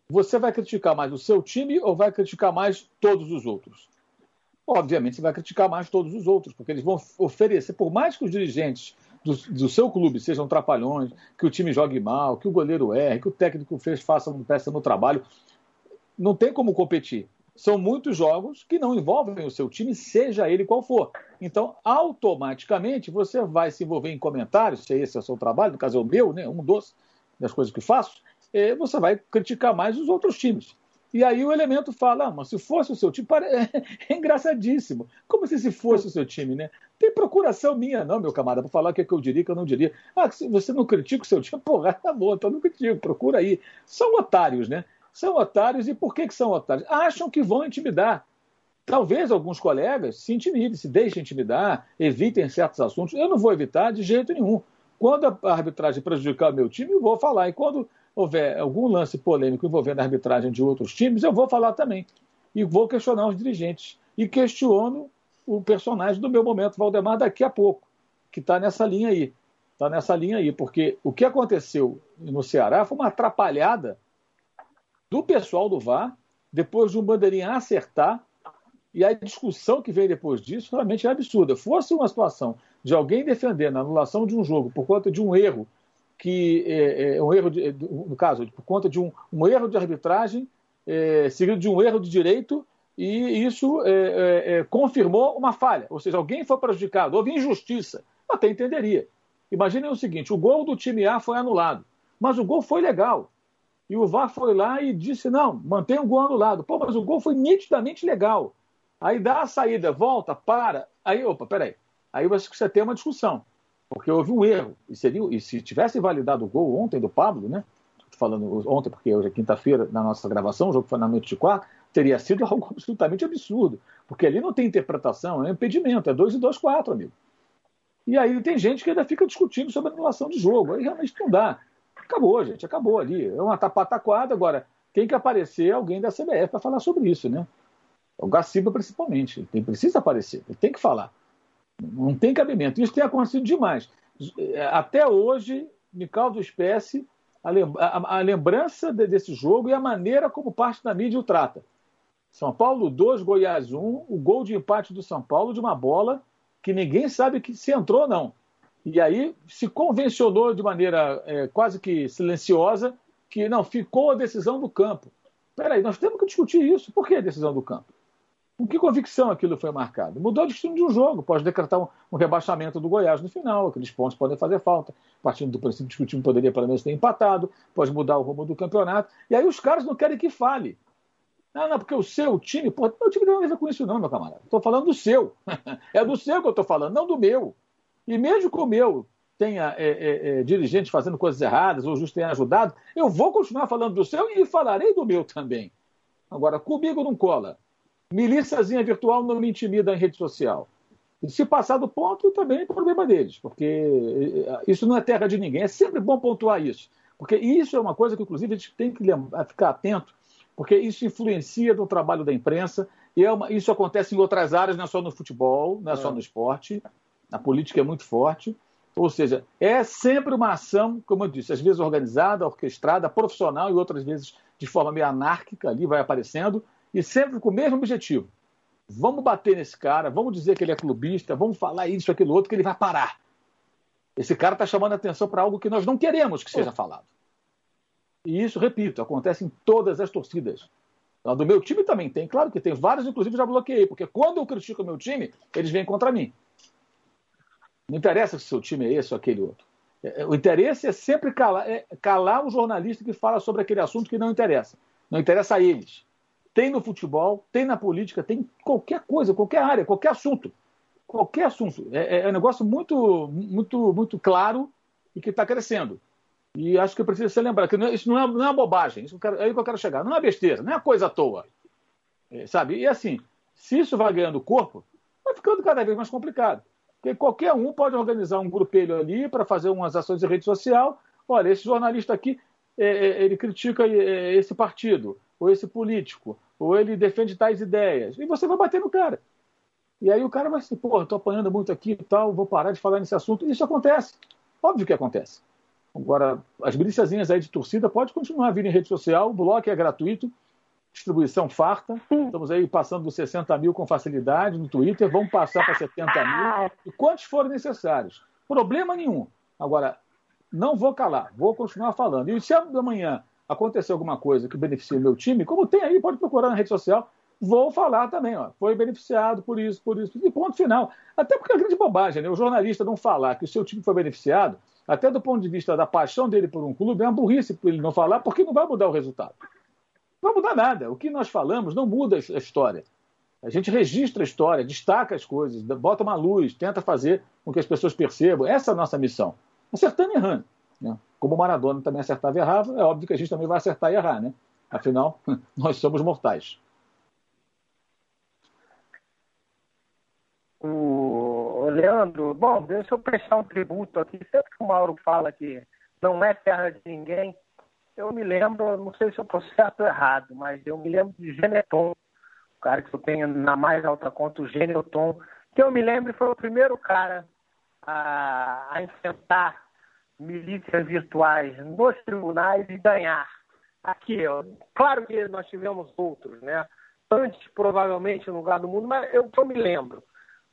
Você vai criticar mais o seu time ou vai criticar mais todos os outros? Obviamente você vai criticar mais todos os outros, porque eles vão oferecer, por mais que os dirigentes do, do, seu clube sejam trapalhões, que o time jogue mal, que o goleiro erre, que o técnico fez, faça um péssimo trabalho. Não tem como competir. São muitos jogos que não envolvem o seu time, seja ele qual for. Então, automaticamente, você vai se envolver em comentários, se esse é o seu trabalho, no caso é o meu, né, um dos, das coisas que faço, você vai criticar mais os outros times. E aí o elemento fala, ah, mas se fosse o seu time, é engraçadíssimo. Como se se fosse o seu time, né? Tem procuração minha, não, meu camarada, para falar o que, é que eu diria, que eu não diria. Ah, se você não critica o seu time, porra, tá bom, então não critico, procura aí. São otários, né? São otários, e por que, que são otários? Acham que vão intimidar. Talvez alguns colegas se intimidem, se deixem intimidar, evitem certos assuntos. Eu não vou evitar de jeito nenhum. Quando a arbitragem prejudicar o meu time, eu vou falar. E quando houver algum lance polêmico envolvendo a arbitragem de outros times, eu vou falar também. E vou questionar os dirigentes. E questiono o personagem do meu momento, Valdemar, daqui a pouco, que está nessa linha aí. Está nessa linha aí, porque o que aconteceu no Ceará foi uma atrapalhada do pessoal do VAR, depois de um bandeirinha acertar, e a discussão que veio depois disso realmente é absurda. Fosse uma situação de alguém defendendo a anulação de um jogo por conta de um erro que é, é um erro, de, no caso, por conta de um, um erro de arbitragem, é, seguido de um erro de direito, e isso é, é, é, confirmou uma falha, ou seja, alguém foi prejudicado, houve injustiça. Até entenderia. Imaginem o seguinte: o gol do time A foi anulado, mas o gol foi legal. E o VAR foi lá e disse: não, mantém o gol anulado. Pô, mas o gol foi nitidamente legal. Aí dá a saída, volta, para. Aí, opa, peraí. Aí você tem uma discussão, porque houve um erro. E, seria, e se tivesse validado o gol ontem do Pablo, né? Falando ontem, porque hoje é quinta-feira, na nossa gravação, o jogo foi na noite de quarta, teria sido algo absolutamente absurdo. Porque ali não tem interpretação, é impedimento, é 2 e 2, 4, amigo. E aí tem gente que ainda fica discutindo sobre a anulação de jogo. Aí realmente não dá. Acabou, gente, acabou ali. É uma tapataquada. Agora, tem que aparecer alguém da CBF para falar sobre isso, né? O Gaciba, principalmente. Ele precisa aparecer, ele tem que falar. Não tem cabimento. Isso tem acontecido demais. Até hoje, me causa espécie a, lembrança desse jogo e a maneira como parte da mídia o trata. São Paulo 2, Goiás 1, o gol de empate do São Paulo de uma bola que ninguém sabe que se entrou ou não. E aí se convencionou de maneira é, quase que silenciosa que não, ficou a decisão do campo. Peraí, nós temos que discutir isso. Por que a decisão do campo? Com que convicção aquilo foi marcado? Mudou o destino de um jogo, pode decretar um, um rebaixamento do Goiás no final, aqueles pontos podem fazer falta. Partindo do princípio que o time poderia pelo menos ter empatado, pode mudar o rumo do campeonato. E aí os caras não querem que fale. Não, não, porque o seu time, pô, meu time não tem nada a ver com isso, não, meu camarada. Estou falando do seu. é do seu que eu estou falando, não do meu. E mesmo que o meu tenha é, é, é, dirigente fazendo coisas erradas, ou justo tenha ajudado, eu vou continuar falando do seu e falarei do meu também. Agora, comigo não cola. Milíciazinha virtual não me intimida em rede social. E se passar do ponto, também é problema deles, porque é, isso não é terra de ninguém. É sempre bom pontuar isso. Porque isso é uma coisa que, inclusive, a gente tem que ficar atento porque isso influencia no trabalho da imprensa, e é uma, isso acontece em outras áreas, não é só no futebol, não é, é, só no esporte, a política é muito forte. Ou seja, é sempre uma ação, como eu disse, às vezes organizada, orquestrada, profissional e outras vezes de forma meio anárquica, ali vai aparecendo, e sempre com o mesmo objetivo. Vamos bater nesse cara, vamos dizer que ele é clubista, vamos falar isso, aquilo, outro, que ele vai parar. Esse cara está chamando a atenção para algo que nós não queremos que seja falado. E isso, repito, acontece em todas as torcidas. Do meu time também tem, claro que tem. Vários, inclusive, já bloqueei, porque quando eu critico o meu time, eles vêm contra mim. Não interessa se o seu time é esse ou aquele outro. É, é, o interesse é sempre calar, é calar o jornalista que fala sobre aquele assunto que não interessa. Não interessa a eles. Tem no futebol, tem na política, tem qualquer coisa, qualquer área, qualquer assunto. Qualquer assunto. É, é um negócio muito, muito, muito claro e que está crescendo. E acho que precisa ser lembrado que é, isso não é, não é bobagem, isso quero, é aí que eu quero chegar. Não é besteira, não é coisa à toa. É, sabe? E assim, se isso vai ganhando corpo, vai ficando cada vez mais complicado. Porque qualquer um pode organizar um grupelho ali para fazer umas ações de rede social. Olha, esse jornalista aqui, é, é ele critica é, esse partido, ou esse político, ou ele defende tais ideias. E você vai bater no cara. E aí o cara vai assim, pô, estou apanhando muito aqui e tal, vou parar de falar nesse assunto. Isso acontece. Óbvio que acontece. Agora, as miliciazinhas aí de torcida pode continuar a vir em rede social, o bloco é gratuito, distribuição farta. Estamos aí passando dos 60 mil com facilidade no Twitter, vamos passar para 70 mil, e quantos forem necessários. Problema nenhum. Agora, não vou calar, vou continuar falando. E se amanhã acontecer alguma coisa que beneficie o meu time, como tem aí, pode procurar na rede social, vou falar também, ó, foi beneficiado por isso, por isso, e ponto final. Até porque é grande bobagem, né? O jornalista não falar que o seu time foi beneficiado, até do ponto de vista da paixão dele por um clube, é uma burrice ele não falar, porque não vai mudar o resultado. Não vai mudar nada. O que nós falamos não muda a história. A gente registra a história, destaca as coisas, bota uma luz, tenta fazer com que as pessoas percebam. Essa é a nossa missão. Acertando e errando. Né? Como o Maradona também acertava e errava, é óbvio que a gente também vai acertar e errar, né? Afinal, nós somos mortais. Leandro, bom, deixa eu prestar um tributo aqui. Sempre que o Mauro fala que não é terra de ninguém, eu me lembro, não sei se eu estou certo ou errado, mas eu me lembro de Geneton, o cara que eu tenho na mais alta conta, o Geneton, que eu me lembro foi o primeiro cara a, a enfrentar milícias virtuais nos tribunais e ganhar. Aqui, ó, claro que nós tivemos outros, né? Antes, provavelmente, no lugar do mundo, mas eu, eu me lembro.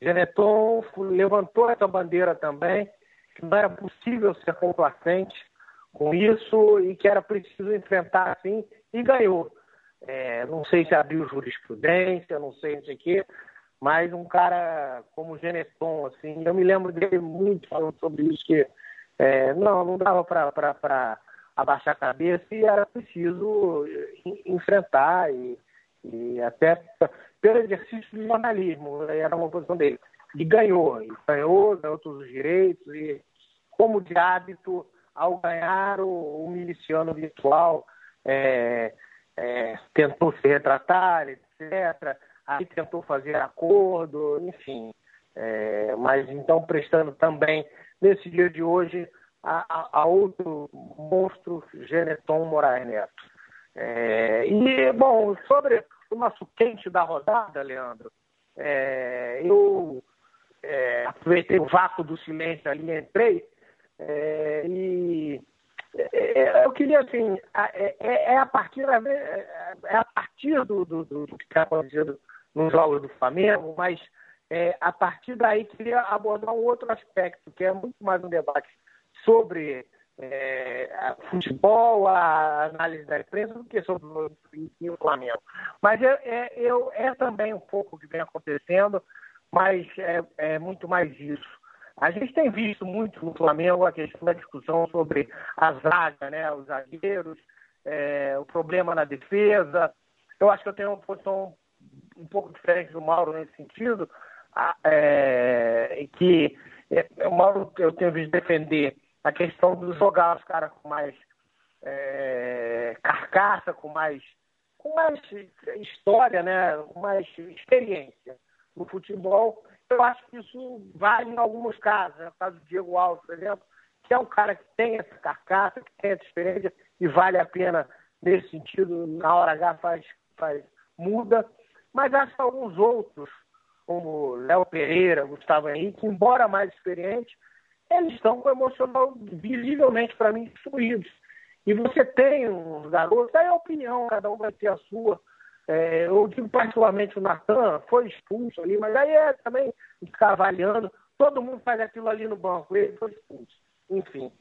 Geneton levantou essa bandeira também, que não era possível ser complacente. com isso e que era preciso enfrentar assim e ganhou. É, não sei se abriu jurisprudência, não sei o que, mas um cara como Geneton, assim, eu me lembro dele muito falando sobre isso, que é, não, não dava para abaixar a cabeça e era preciso enfrentar e, e até pelo exercício do jornalismo, era uma posição dele. E ganhou, e ganhou, ganhou todos os direitos, e como de hábito, ao ganhar o, o miliciano virtual, é, é, tentou se retratar, etc. Aí tentou fazer acordo, enfim. É, mas então prestando também, nesse dia de hoje, a, a, a outro monstro, Geneton Moraes Neto. É, e, bom, sobre o nosso quente da rodada, Leandro, é, eu é, aproveitei o vácuo do silêncio ali, entrei é, e é, é, eu queria assim, é, a partir, é a partir do, do, do que está acontecendo nos jogos do Flamengo, mas é, a partir daí queria abordar um outro aspecto, que é muito mais um debate sobre é, futebol, a análise da imprensa, do que sobre o Flamengo. Mas é, eu, é também um pouco o que vem acontecendo, mas é, é muito mais isso. A gente tem visto muito no Flamengo a questão da discussão sobre a zaga, né, os zagueiros, é, o problema na defesa. Eu acho que eu tenho uma posição um pouco diferente do Mauro nesse sentido, é, que é, o Mauro eu tenho visto defender a questão de jogar os caras com mais é, carcaça, com mais, com mais história, né, com mais experiência no futebol eu acho que isso vale em alguns casos. Né? O caso do Diego Alves, por exemplo, que é um cara que tem essa carcaça, que tem essa experiência e vale a pena nesse sentido, na hora H faz, faz muda. Mas acho que alguns outros, como Léo Pereira, Gustavo Henrique, embora mais experientes, eles estão com o emocional visivelmente, para mim, destruídos. E você tem uns garotos, aí é a opinião, cada um vai ter a sua. É, eu digo particularmente o Natan, foi expulso ali, mas aí é também ficar avaliando. Todo mundo faz aquilo ali no banco, ele foi expulso. Enfim.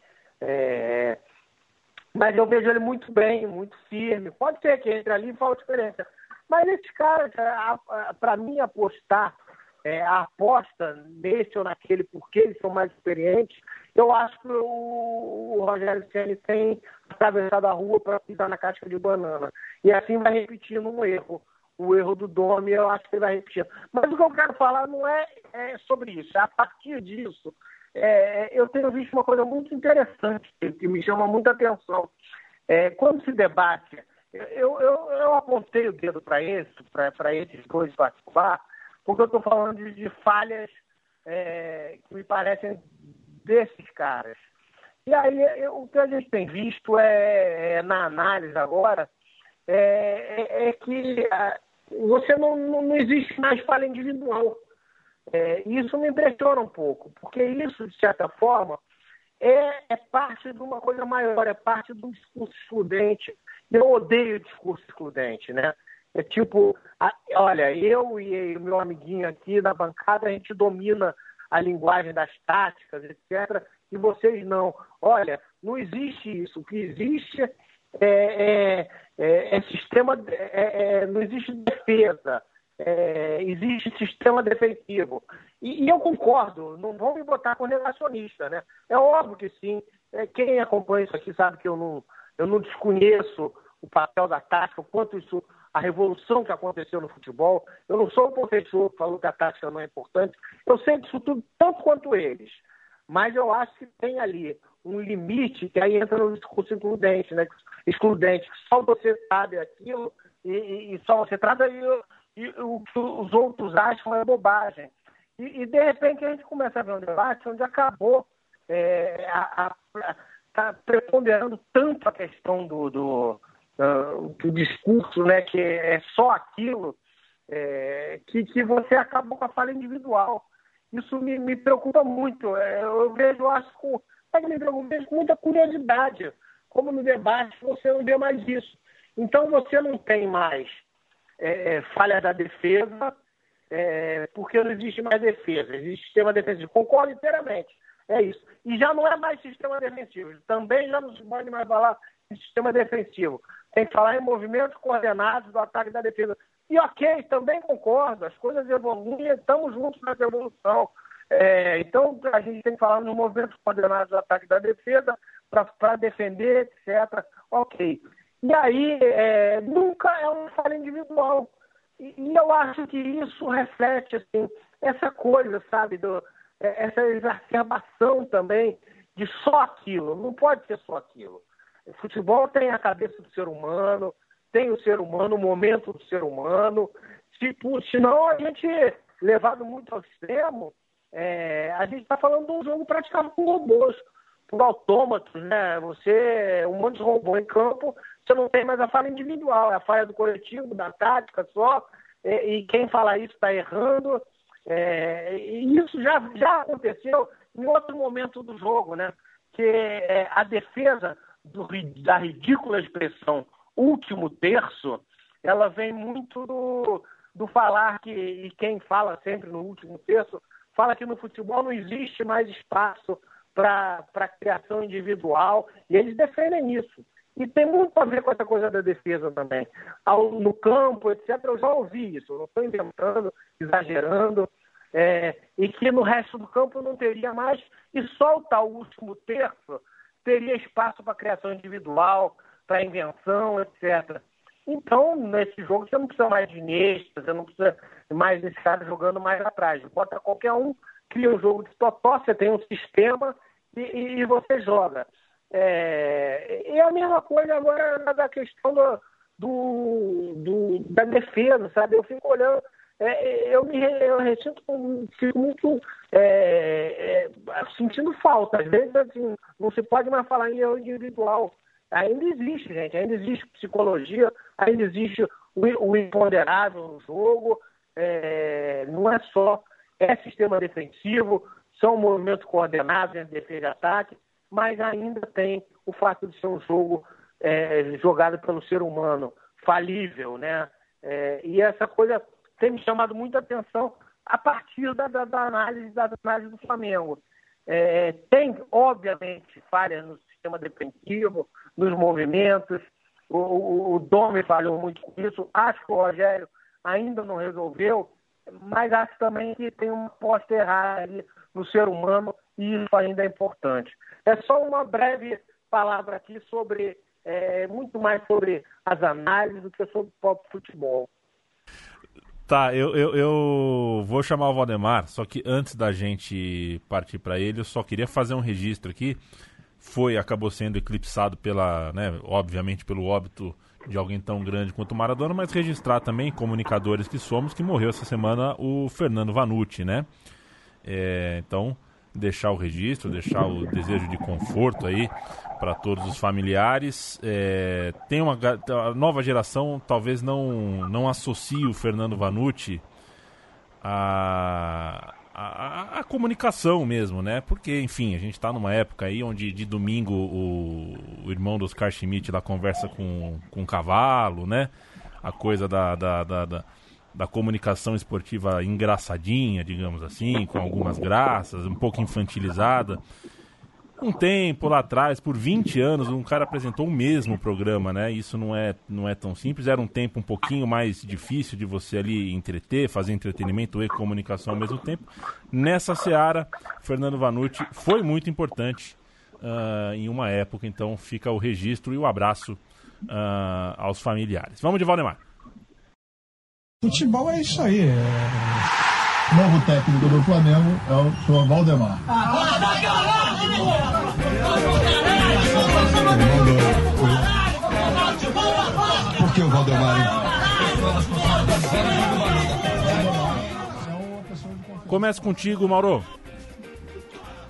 É, mas eu vejo ele muito bem, muito firme. Pode ser que entre ali e falte experiência. Mas esses caras, para mim, apostar é, a aposta nesse ou naquele, porque eles são mais experientes, eu acho que o, o Rogério Ceni tem atravessado a rua para pisar na casca de banana. E assim vai repetindo um erro. O erro do Domi, eu acho que ele vai repetindo. Mas o que eu quero falar não é, é sobre isso. É a partir disso, é, eu tenho visto uma coisa muito interessante que me chama muita atenção. É, quando se debate, eu, eu, eu apontei o dedo para esse, para esses dois particular, porque eu estou falando de, de falhas é, que me parecem desses caras. E aí eu, o que a gente tem visto é, é na análise agora é, é, é que a, você não, não, não, existe mais falha individual. É, isso me impressiona um pouco, porque isso, de certa forma, é, é parte de uma coisa maior, é parte um discurso excludente. Eu odeio discurso excludente, né? É tipo, olha, eu e o meu amiguinho aqui na bancada, a gente domina a linguagem das táticas, etc. E vocês não. Olha, não existe isso. O que existe é, é, é, é sistema. É, é, não existe defesa. É, existe sistema defensivo. E, e, eu concordo, não vão me botar com negacionista, né? É óbvio que sim. quem acompanha isso aqui sabe que eu não, eu não desconheço o papel da tática, o quanto isso a revolução que aconteceu no futebol. Eu não sou o professor que falou que a tática não é importante. Eu sei disso tudo tanto quanto eles. Mas eu acho que tem ali um limite que aí entra no discurso excludente, né? Excludente, só você sabe aquilo e, e só você trata e, e, o que os outros acham é bobagem. E, e, de repente a gente começa a ver um debate onde acabou é, a, a, a, tá preponderando tanto a questão do, do uh, o discurso, né, que é só aquilo, é, que, que você acabou com a falha individual. Isso me, me preocupa muito. É, eu vejo, acho, com, é me preocupa, com muita curiosidade. Como no debate você não vê mais isso. Então você não tem mais é, falha da defesa, é, porque não existe mais defesa, existe sistema defensivo. Concordo inteiramente. É isso. E já não é mais sistema defensivo. Também já não se pode mais falar em sistema defensivo. Tem que falar em movimentos coordenados do ataque e da defesa. E ok, também concordo, as coisas evoluem, estamos juntos nessa evolução. É, então, a gente tem que falar nos movimentos coordenados do ataque e da defesa, para defender, etc. Ok. E aí, é, nunca é uma falha individual. E, e, eu acho que isso reflete assim, essa coisa, sabe, do, essa exacerbação também de só aquilo. Não pode ser só aquilo. O futebol tem a cabeça do ser humano, tem o ser humano, o momento do ser humano. Tipo, senão a gente, levado muito ao extremo, é, a gente está falando de um jogo praticado com robôs, por autômatos, né? Você, um monte de robô em campo, você não tem mais a falha individual, é a falha do coletivo, da tática só, e, e quem fala isso está errando. É, e isso já, já aconteceu em outro momento do jogo, né? Que é, a defesa do, da ridícula expressão último terço, ela vem muito do, do falar que, e quem fala sempre no último terço, fala que no futebol não existe mais espaço para criação individual, e eles defendem isso. E tem muito a ver com essa coisa da defesa também. Ao, no campo, etc., eu já ouvi isso, não estou inventando, exagerando, é, e que no resto do campo não teria mais, e só o tal último terço teria espaço para criação individual, para invenção, etc. Então, nesse jogo, você não precisa mais de Iniesta, você não precisa mais desse cara jogando mais atrás. Bota qualquer um, cria um jogo de totó, você tem um sistema e, e, e você joga. É, e a mesma coisa agora da questão do, do, do, da defesa, sabe? Eu fico olhando, é, eu me eu ressinto, fico muito é, é, sentindo falta. Às vezes, assim, não se pode mais falar em erro individual. Ainda existe, gente, ainda existe psicologia, ainda existe o, o imponderável no jogo. É, não é só é sistema defensivo, são movimentos coordenados entre defesa e ataque mas ainda tem o fato de ser um jogo é, jogado pelo ser humano, falível, né? É, e essa coisa tem me chamado muita atenção a partir da, da, da análise, da análise do Flamengo. É, tem, obviamente, falhas no sistema defensivo, nos movimentos. O, o, o Domi falhou muito com isso. Acho que o Rogério ainda não resolveu, mas acho também que tem uma posta errada ali no ser humano e isso ainda é importante. É só uma breve palavra aqui sobre, é, muito mais sobre as análises do que sobre o próprio futebol. Tá, eu, eu, eu, vou chamar o Valdemar, só que antes da gente partir para ele, eu só queria fazer um registro aqui. Foi, acabou sendo eclipsado pela, né, obviamente pelo óbito de alguém tão grande quanto o Maradona, mas registrar também, comunicadores que somos, que morreu essa semana o Fernando Vanucci, né? É, então, deixar o registro, deixar o desejo de conforto aí para todos os familiares. É, tem uma a nova geração talvez não não associe o Fernando Vanucci a, a, a, comunicação mesmo, né? Porque, enfim, a gente está numa época aí onde de domingo o, o irmão dos Oscar Schmidt lá conversa com, com um cavalo, né? A coisa da, da, da, da da comunicação esportiva engraçadinha, digamos assim, com algumas graças, um pouco infantilizada. Um tempo lá atrás, por 20 anos, um cara apresentou o mesmo programa, né? Isso não é, não é tão simples. Era um tempo um pouquinho mais difícil de você ali entreter, fazer entretenimento e comunicação ao mesmo tempo. Nessa seara, Fernando Vanucci foi muito importante uh, em uma época, então fica o registro e o abraço uh, aos familiares. Vamos de Valdemar. Futebol é isso aí. É... Novo técnico do Flamengo é o senhor Valdemar. Por que o Valdemar? Começa contigo, Mauro.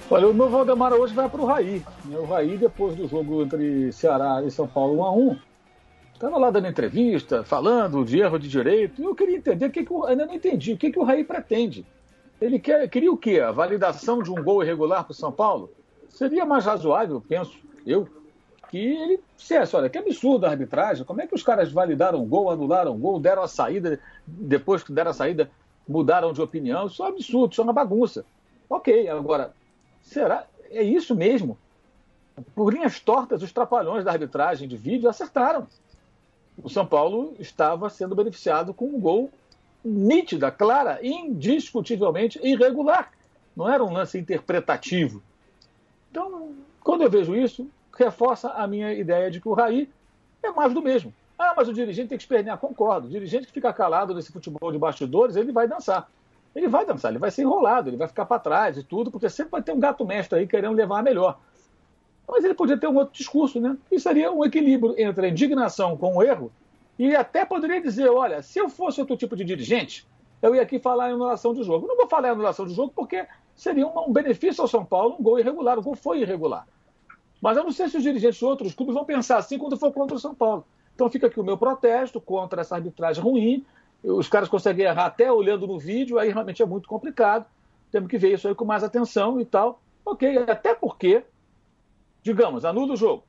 Olha, o meu Valdemar hoje vai para o Raí. O Raí, depois do jogo entre Ceará e São Paulo 1x1, Estava lá dando entrevista, falando de erro de direito, e eu queria entender o que, que eu ainda não entendi, o que, que o Raí pretende. Ele quer, queria o quê? A validação de um gol irregular para o São Paulo? Seria mais razoável, penso eu, que ele dissesse, olha, que absurdo a arbitragem, como é que os caras validaram o gol, anularam o gol, deram a saída, depois que deram a saída, mudaram de opinião, isso é um absurdo, isso é uma bagunça. Ok, agora, será? É isso mesmo? Por linhas tortas, os trapalhões da arbitragem de vídeo acertaram. O São Paulo estava sendo beneficiado com um gol nítida, clara, indiscutivelmente irregular. Não era um lance interpretativo. Então, quando eu vejo isso, reforça a minha ideia de que o Raí é mais do mesmo. Ah, mas o dirigente tem que espernear. Concordo. O dirigente que fica calado nesse futebol de bastidores, ele vai dançar. Ele vai dançar, ele vai ser enrolado, ele vai ficar para trás e tudo, porque sempre vai ter um gato mestre aí querendo levar a melhor. Mas ele podia ter um outro discurso, né? E seria um equilíbrio entre a indignação com o erro e até poderia dizer: olha, se eu fosse outro tipo de dirigente, eu ia aqui falar em anulação de jogo. Não vou falar em anulação de jogo porque seria um benefício ao São Paulo um gol irregular. O gol foi irregular. Mas eu não sei se os dirigentes de outros clubes vão pensar assim quando for contra o São Paulo. Então fica aqui o meu protesto contra essa arbitragem ruim. Os caras conseguem errar até olhando no vídeo, aí realmente é muito complicado. Temos que ver isso aí com mais atenção e tal. Ok, até porque, digamos, anula o jogo.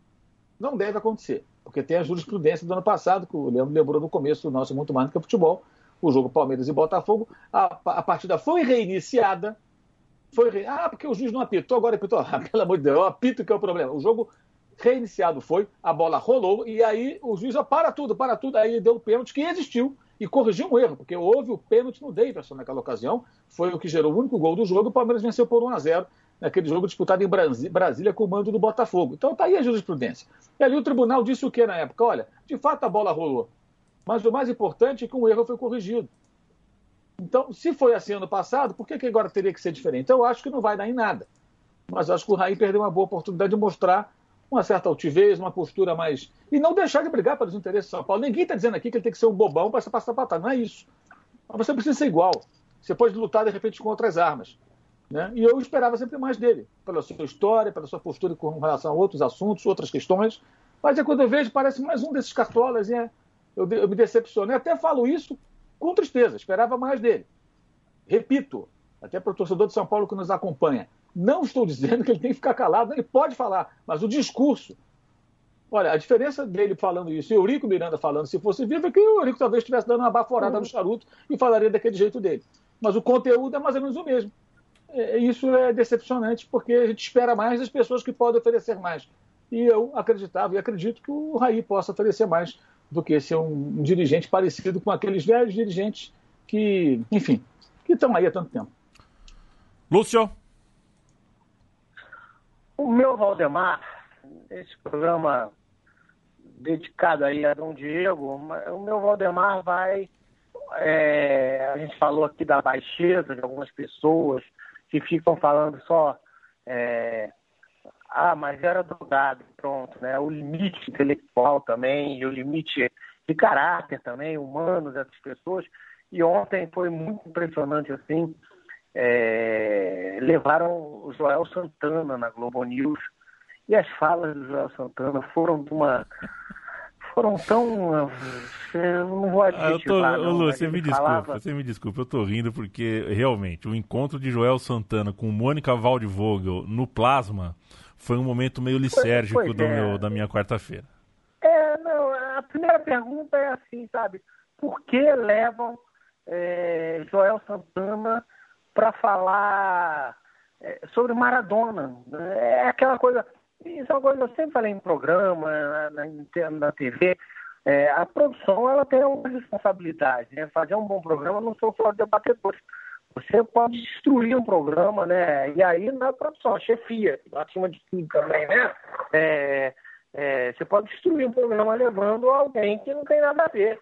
Não deve acontecer, porque tem a jurisprudência do ano passado, que o Leandro lembrou no começo do nosso Muito Mais do que Futebol, o jogo Palmeiras e Botafogo. A, a partida foi reiniciada. Foi re... Ah, porque o juiz não apitou, agora apitou. Ah, pelo amor de Deus, apito que é o problema. O jogo reiniciado foi, a bola rolou e aí o juiz, ó, para tudo, para tudo. Aí deu o pênalti que existiu e corrigiu um erro, porque houve o pênalti no Davidson naquela ocasião, foi o que gerou o único gol do jogo. O Palmeiras venceu por 1 a 0 naquele jogo disputado em Brasília com o mando do Botafogo. Então tá aí a jurisprudência. E ali o tribunal disse o que na época? Olha, de fato a bola rolou, mas o mais importante é que um erro foi corrigido. Então, se foi assim ano passado, por que, que agora teria que ser diferente? Então, eu acho que não vai dar em nada. Mas acho que o Raí perdeu uma boa oportunidade de mostrar uma certa altivez, uma postura mais. E não deixar de brigar pelos interesses de São Paulo. Ninguém está dizendo aqui que ele tem que ser um bobão para passar patada. Não é isso. Mas você precisa ser igual. Você pode lutar, de repente, com outras armas. Né? E eu esperava sempre mais dele, pela sua história, pela sua postura com relação a outros assuntos, outras questões. Mas é quando eu vejo, parece mais um desses cartolas, e é, eu, eu me decepcionei. Até falo isso com tristeza, esperava mais dele. Repito, até para o torcedor de São Paulo que nos acompanha, não estou dizendo que ele tem que ficar calado, ele pode falar, mas o discurso. Olha, a diferença dele falando isso e o Eurico Miranda falando, se fosse vivo, é que o Eurico talvez estivesse dando uma baforada no charuto e falaria daquele jeito dele. Mas o conteúdo é mais ou menos o mesmo. É, isso é decepcionante, porque a gente espera mais das pessoas que podem oferecer mais. E eu acreditava e acredito que o Raí possa oferecer mais do que ser um, um dirigente parecido com aqueles velhos dirigentes que, enfim, que estão aí há tanto tempo. Lúcio? O meu Valdemar, esse programa dedicado aí a Dom Diego, o meu Valdemar vai. É, a gente falou aqui da baixeza de algumas pessoas que ficam falando só. É, ah, mas era drogado, pronto, né? O limite intelectual também, e o limite de caráter também, humano dessas pessoas. E ontem foi muito impressionante, assim, é, levaram o Joel Santana na Globo News e as falas do Joel Santana foram de uma foram tão eu não vou adjetivar, ah, eu tô, Lu, você me desculpa, falava... você me desculpa, eu tô rindo porque realmente o encontro de Joel Santana com Mônica Waldvogel no Plasma foi um momento meio licérgico pois, pois é. meu, da minha quarta-feira. É, não, a primeira pergunta é assim, sabe? Por que levam é, Joel Santana para falar é, sobre Maradona. É aquela coisa. Isso é uma coisa que eu sempre falei em programa, na, na, na TV. É, a produção ela tem uma responsabilidade. Né? Fazer um bom programa não são só debatedores. Você pode destruir um programa, né? E aí na produção, a chefia, acima de tudo também, né? É, é, você pode destruir um programa levando alguém que não tem nada a ver.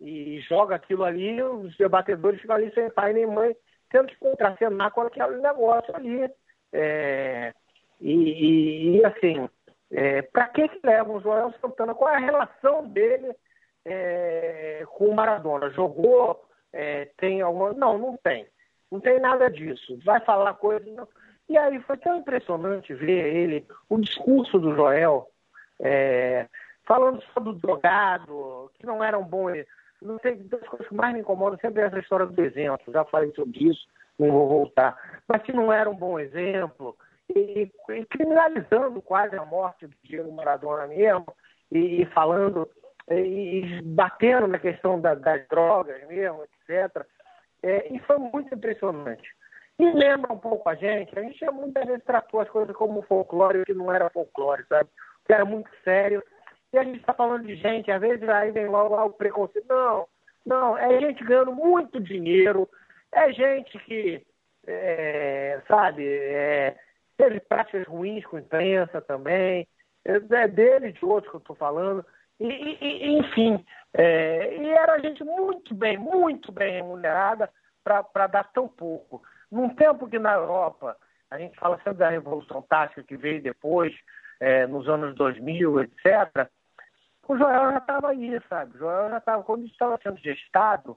E joga aquilo ali, os debatedores ficam ali sem pai nem mãe, tendo que contracenar com aquele negócio ali. É, e, e, e, assim, é, para que, que leva o Joel Santana? Qual é a relação dele é, com o Maradona? Jogou? É, tem alguma. Não, não tem. Não tem nada disso. Vai falar coisas. Não. E aí foi tão impressionante ver ele, o discurso do Joel, é, falando só do drogado, que não era um bom não tem duas coisas que mais me incomodam sempre é essa história do exemplo. Já falei sobre isso, não vou voltar. Mas que não era um bom exemplo, e, e criminalizando quase a morte do Diego Maradona mesmo, e, e falando, e, batendo na questão da, das drogas mesmo, etc. É, e foi muito impressionante. me lembra um pouco a gente. A gente muitas vezes tratou as coisas como folclore, que não era folclore, sabe? Que era muito sério. E a gente está falando de gente, às vezes aí vem logo lá o preconceito. Não, não, é gente ganhando muito dinheiro, é gente que, é, sabe, é, teve práticas ruins com a imprensa também, é, é dele de outros que eu estou falando. E, e, enfim, é, e era gente muito bem, muito bem remunerada para dar tão pouco. Num tempo que na Europa, a gente fala sempre da Revolução Tática que veio depois, é, nos anos 2000, etc., o Joel já estava aí, sabe? O Joel já estava, quando estava sendo gestado,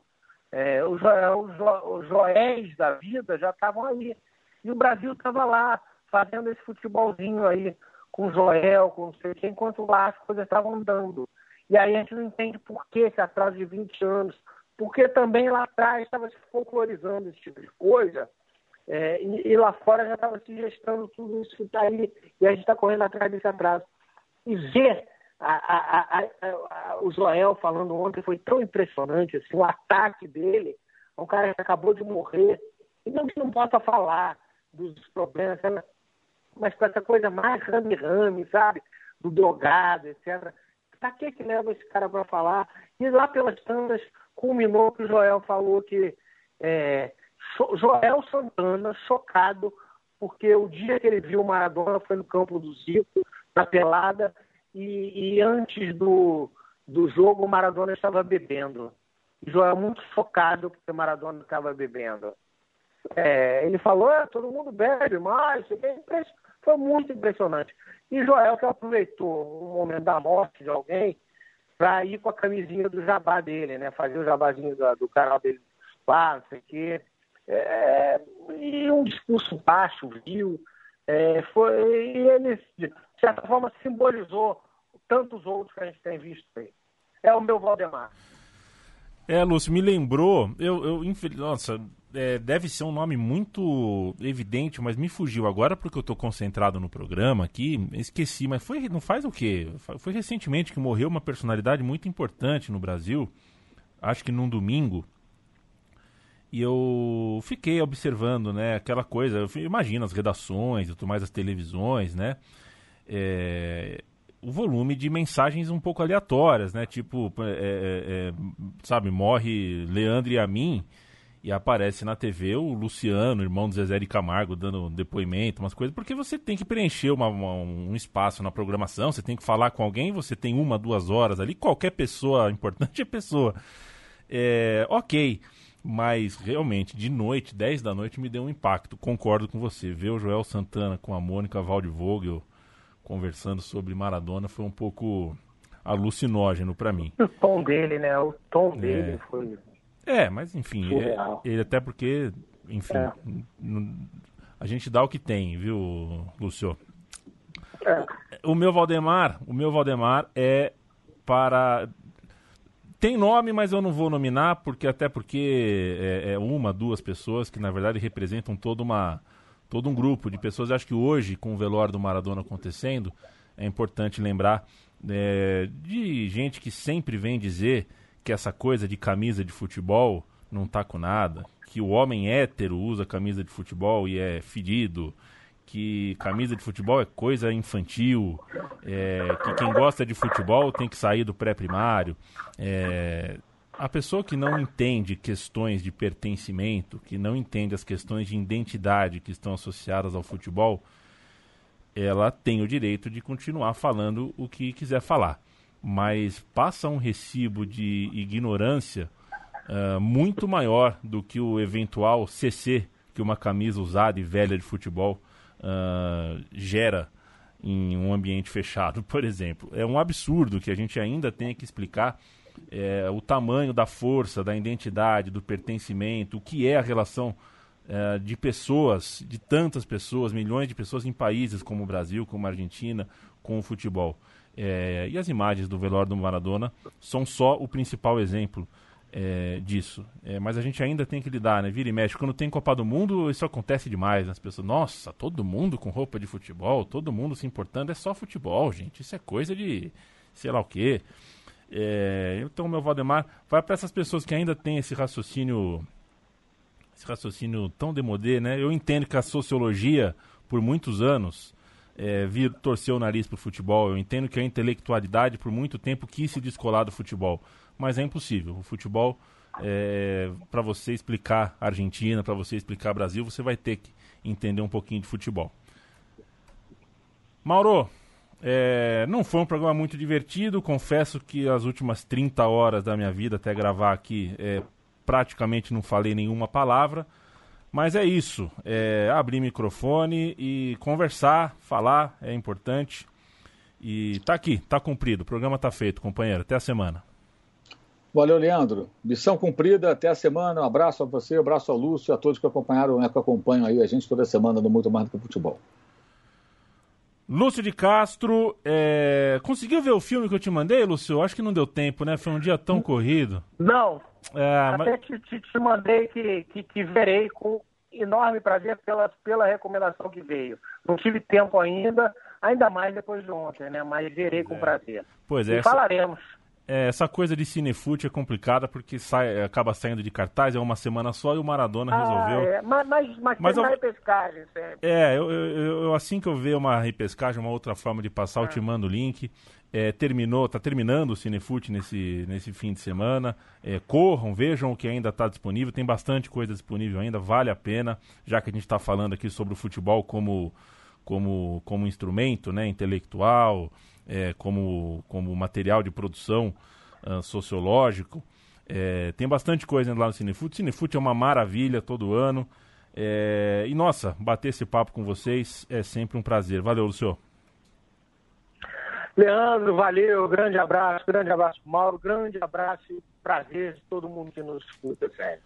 é, os, os, jo, os Joéis da vida já estavam aí. E o Brasil estava lá, fazendo esse futebolzinho aí, com o Joel, com não sei enquanto lá as coisas estavam andando. E aí a gente não entende por que esse atraso de 20 anos, porque também lá atrás estava se folclorizando esse tipo de coisa, é, e, e, lá fora já estava se gestando tudo isso que está aí, e a gente está correndo atrás desse atraso. E ver a, a, a, o Joel falando ontem foi tão impressionante, assim, o ataque dele, um cara que acabou de morrer, e não que não possa falar dos problemas, mas com essa coisa mais rame-rame, sabe? Do drogado, etc. Pra que que leva esse cara para falar? E lá pelas tantas culminou que o Joel falou que é, Joel Santana, chocado, porque o dia que ele viu o Maradona foi no campo do Zico, na pelada, e, e antes do, do jogo o Maradona estava bebendo. Joel muito chocado porque o Maradona estava bebendo. É, ele falou, ah, todo mundo bebe mais, foi muito impressionante. E Joel que aproveitou o momento da morte de alguém para ir com a camisinha do jabá dele, né? Fazer o jabazinho do, do canal dele lá, não sei o quê. É, e um discurso baixo, viu? É, foi, e ele, de certa forma, simbolizou tantos outros que a gente tem visto aí. É o meu Valdemar. É, Lúcio, me lembrou, eu, eu infeliz... nossa, é, deve ser um nome muito evidente, mas me fugiu agora porque eu estou concentrado no programa aqui, esqueci, mas foi, não faz o quê? Foi recentemente que morreu uma personalidade muito importante no Brasil, acho que num domingo, e eu fiquei observando, né, aquela coisa, imagina as redações, tudo mais as televisões, né, é, o volume de mensagens um pouco aleatórias, né, tipo, é, é, é sabe, morre Leandro e a mim, e aparece na TV o Luciano, irmão do Zezé de Camargo, dando depoimento, umas coisas, porque você tem que preencher uma, uma, um espaço na programação, você tem que falar com alguém, você tem uma, duas horas ali, qualquer pessoa importante é pessoa. É, ok. Mas realmente, de noite, 10 da noite, me deu um impacto. Concordo com você. Ver o Joel Santana com a Mônica Waldvogel conversando sobre Maradona foi um pouco alucinógeno para mim. O tom dele, né? O tom é. dele foi. É, mas enfim, é, ele até porque, enfim, é. a gente dá o que tem, viu, Lúcio? É. O meu Valdemar, o meu Valdemar é para tem nome, mas eu não vou nominar, porque até porque é, é, uma, duas pessoas que na verdade representam toda uma, todo um grupo de pessoas. Eu acho que hoje, com o velório do Maradona acontecendo, é importante lembrar é, de gente que sempre vem dizer que essa coisa de camisa de futebol não tá com nada, que o homem hétero usa camisa de futebol e é fedido, que camisa de futebol é coisa infantil, é, que quem gosta de futebol tem que sair do pré-primário. É, a pessoa que não entende questões de pertencimento, que não entende as questões de identidade que estão associadas ao futebol, ela tem o direito de continuar falando o que quiser falar. Mas passa um recibo de ignorância uh, muito maior do que o eventual CC que uma camisa usada e velha de futebol uh, gera em um ambiente fechado, por exemplo. É um absurdo que a gente ainda tenha que explicar é, o tamanho da força, da identidade, do pertencimento, o que é a relação é, de pessoas, de tantas pessoas, milhões de pessoas em países como o Brasil, como a Argentina, com o futebol. É, e as imagens do velório do Maradona são só o principal exemplo é, disso. É, mas a gente ainda tem que lidar, né? Vira e mexe. Quando tem Copa do Mundo, isso acontece demais. Né? As pessoas, nossa, todo mundo com roupa de futebol, todo mundo se importando, é só futebol, gente. Isso é coisa de sei lá o quê. É, então, meu Valdemar, vai para essas pessoas que ainda têm esse raciocínio esse raciocínio tão demodê, né? Eu entendo que a sociologia, por muitos anos, é, vir torcer o nariz para o futebol. Eu entendo que a intelectualidade, por muito tempo, quis se descolar do futebol. Mas é impossível. O futebol, é, para você explicar Argentina, para você explicar Brasil, você vai ter que entender um pouquinho de futebol. Mauro, é, não foi um programa muito divertido. Confesso que as últimas 30 horas da minha vida até gravar aqui, é, praticamente não falei nenhuma palavra. Mas é isso. É, abrir microfone e conversar, falar é importante. E tá aqui, tá cumprido. O programa tá feito, companheiro. Até a semana. Valeu, Leandro. Missão cumprida. Até a semana. Um abraço a você, um abraço ao Lúcio e a todos que acompanharam, né, que acompanham aí a gente toda semana no Muito Mais do que Futebol. Lúcio de Castro, é... conseguiu ver o filme que eu te mandei, Lúcio? Acho que não deu tempo, né? Foi um dia tão corrido. Não. É, Até mas... te, te, te mandei que, que, que verei com enorme prazer pela, pela recomendação que veio. Não tive tempo ainda, ainda mais depois de ontem, né? Mas verei com prazer. Pois é, E essa, falaremos. é, essa coisa de cinefute é complicada porque sai, acaba saindo de cartaz, é uma semana só e o Maradona resolveu. Ah, é. Mas, mas, mas, Mas eu- mais pescagem, sério. É, eu, eu- eu- assim que eu ver uma repescagem, uma outra forma de passar, eu te mando o link. É, terminou, tá terminando o Cinefute nesse, nesse fim de semana. É, corram, vejam o que ainda está disponível. Tem bastante coisa disponível ainda, vale a pena, já que a gente está falando aqui sobre o futebol como, como, como instrumento né, intelectual, é, como, como material de produção ah, sociológico. É, tem bastante coisa lá no Cinefute. Cinefute é uma maravilha todo ano. É, e nossa, bater esse papo com vocês é sempre um prazer. Valeu, Lucio. Leandro, valeu, grande abraço, grande abraço, Mauro, grande abraço e prazer de todo mundo que nos escuta, sério.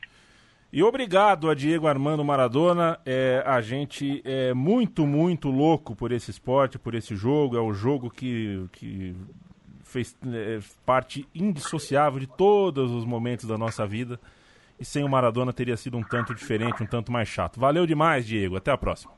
E obrigado a Diego Armando Maradona. É, a gente é muito, muito louco por esse esporte, por esse jogo. É o jogo que, que fez é, parte indissociável de todos os momentos da nossa vida. E sem o Maradona teria sido um tanto diferente, um tanto mais chato. Valeu demais, Diego. Até a próxima.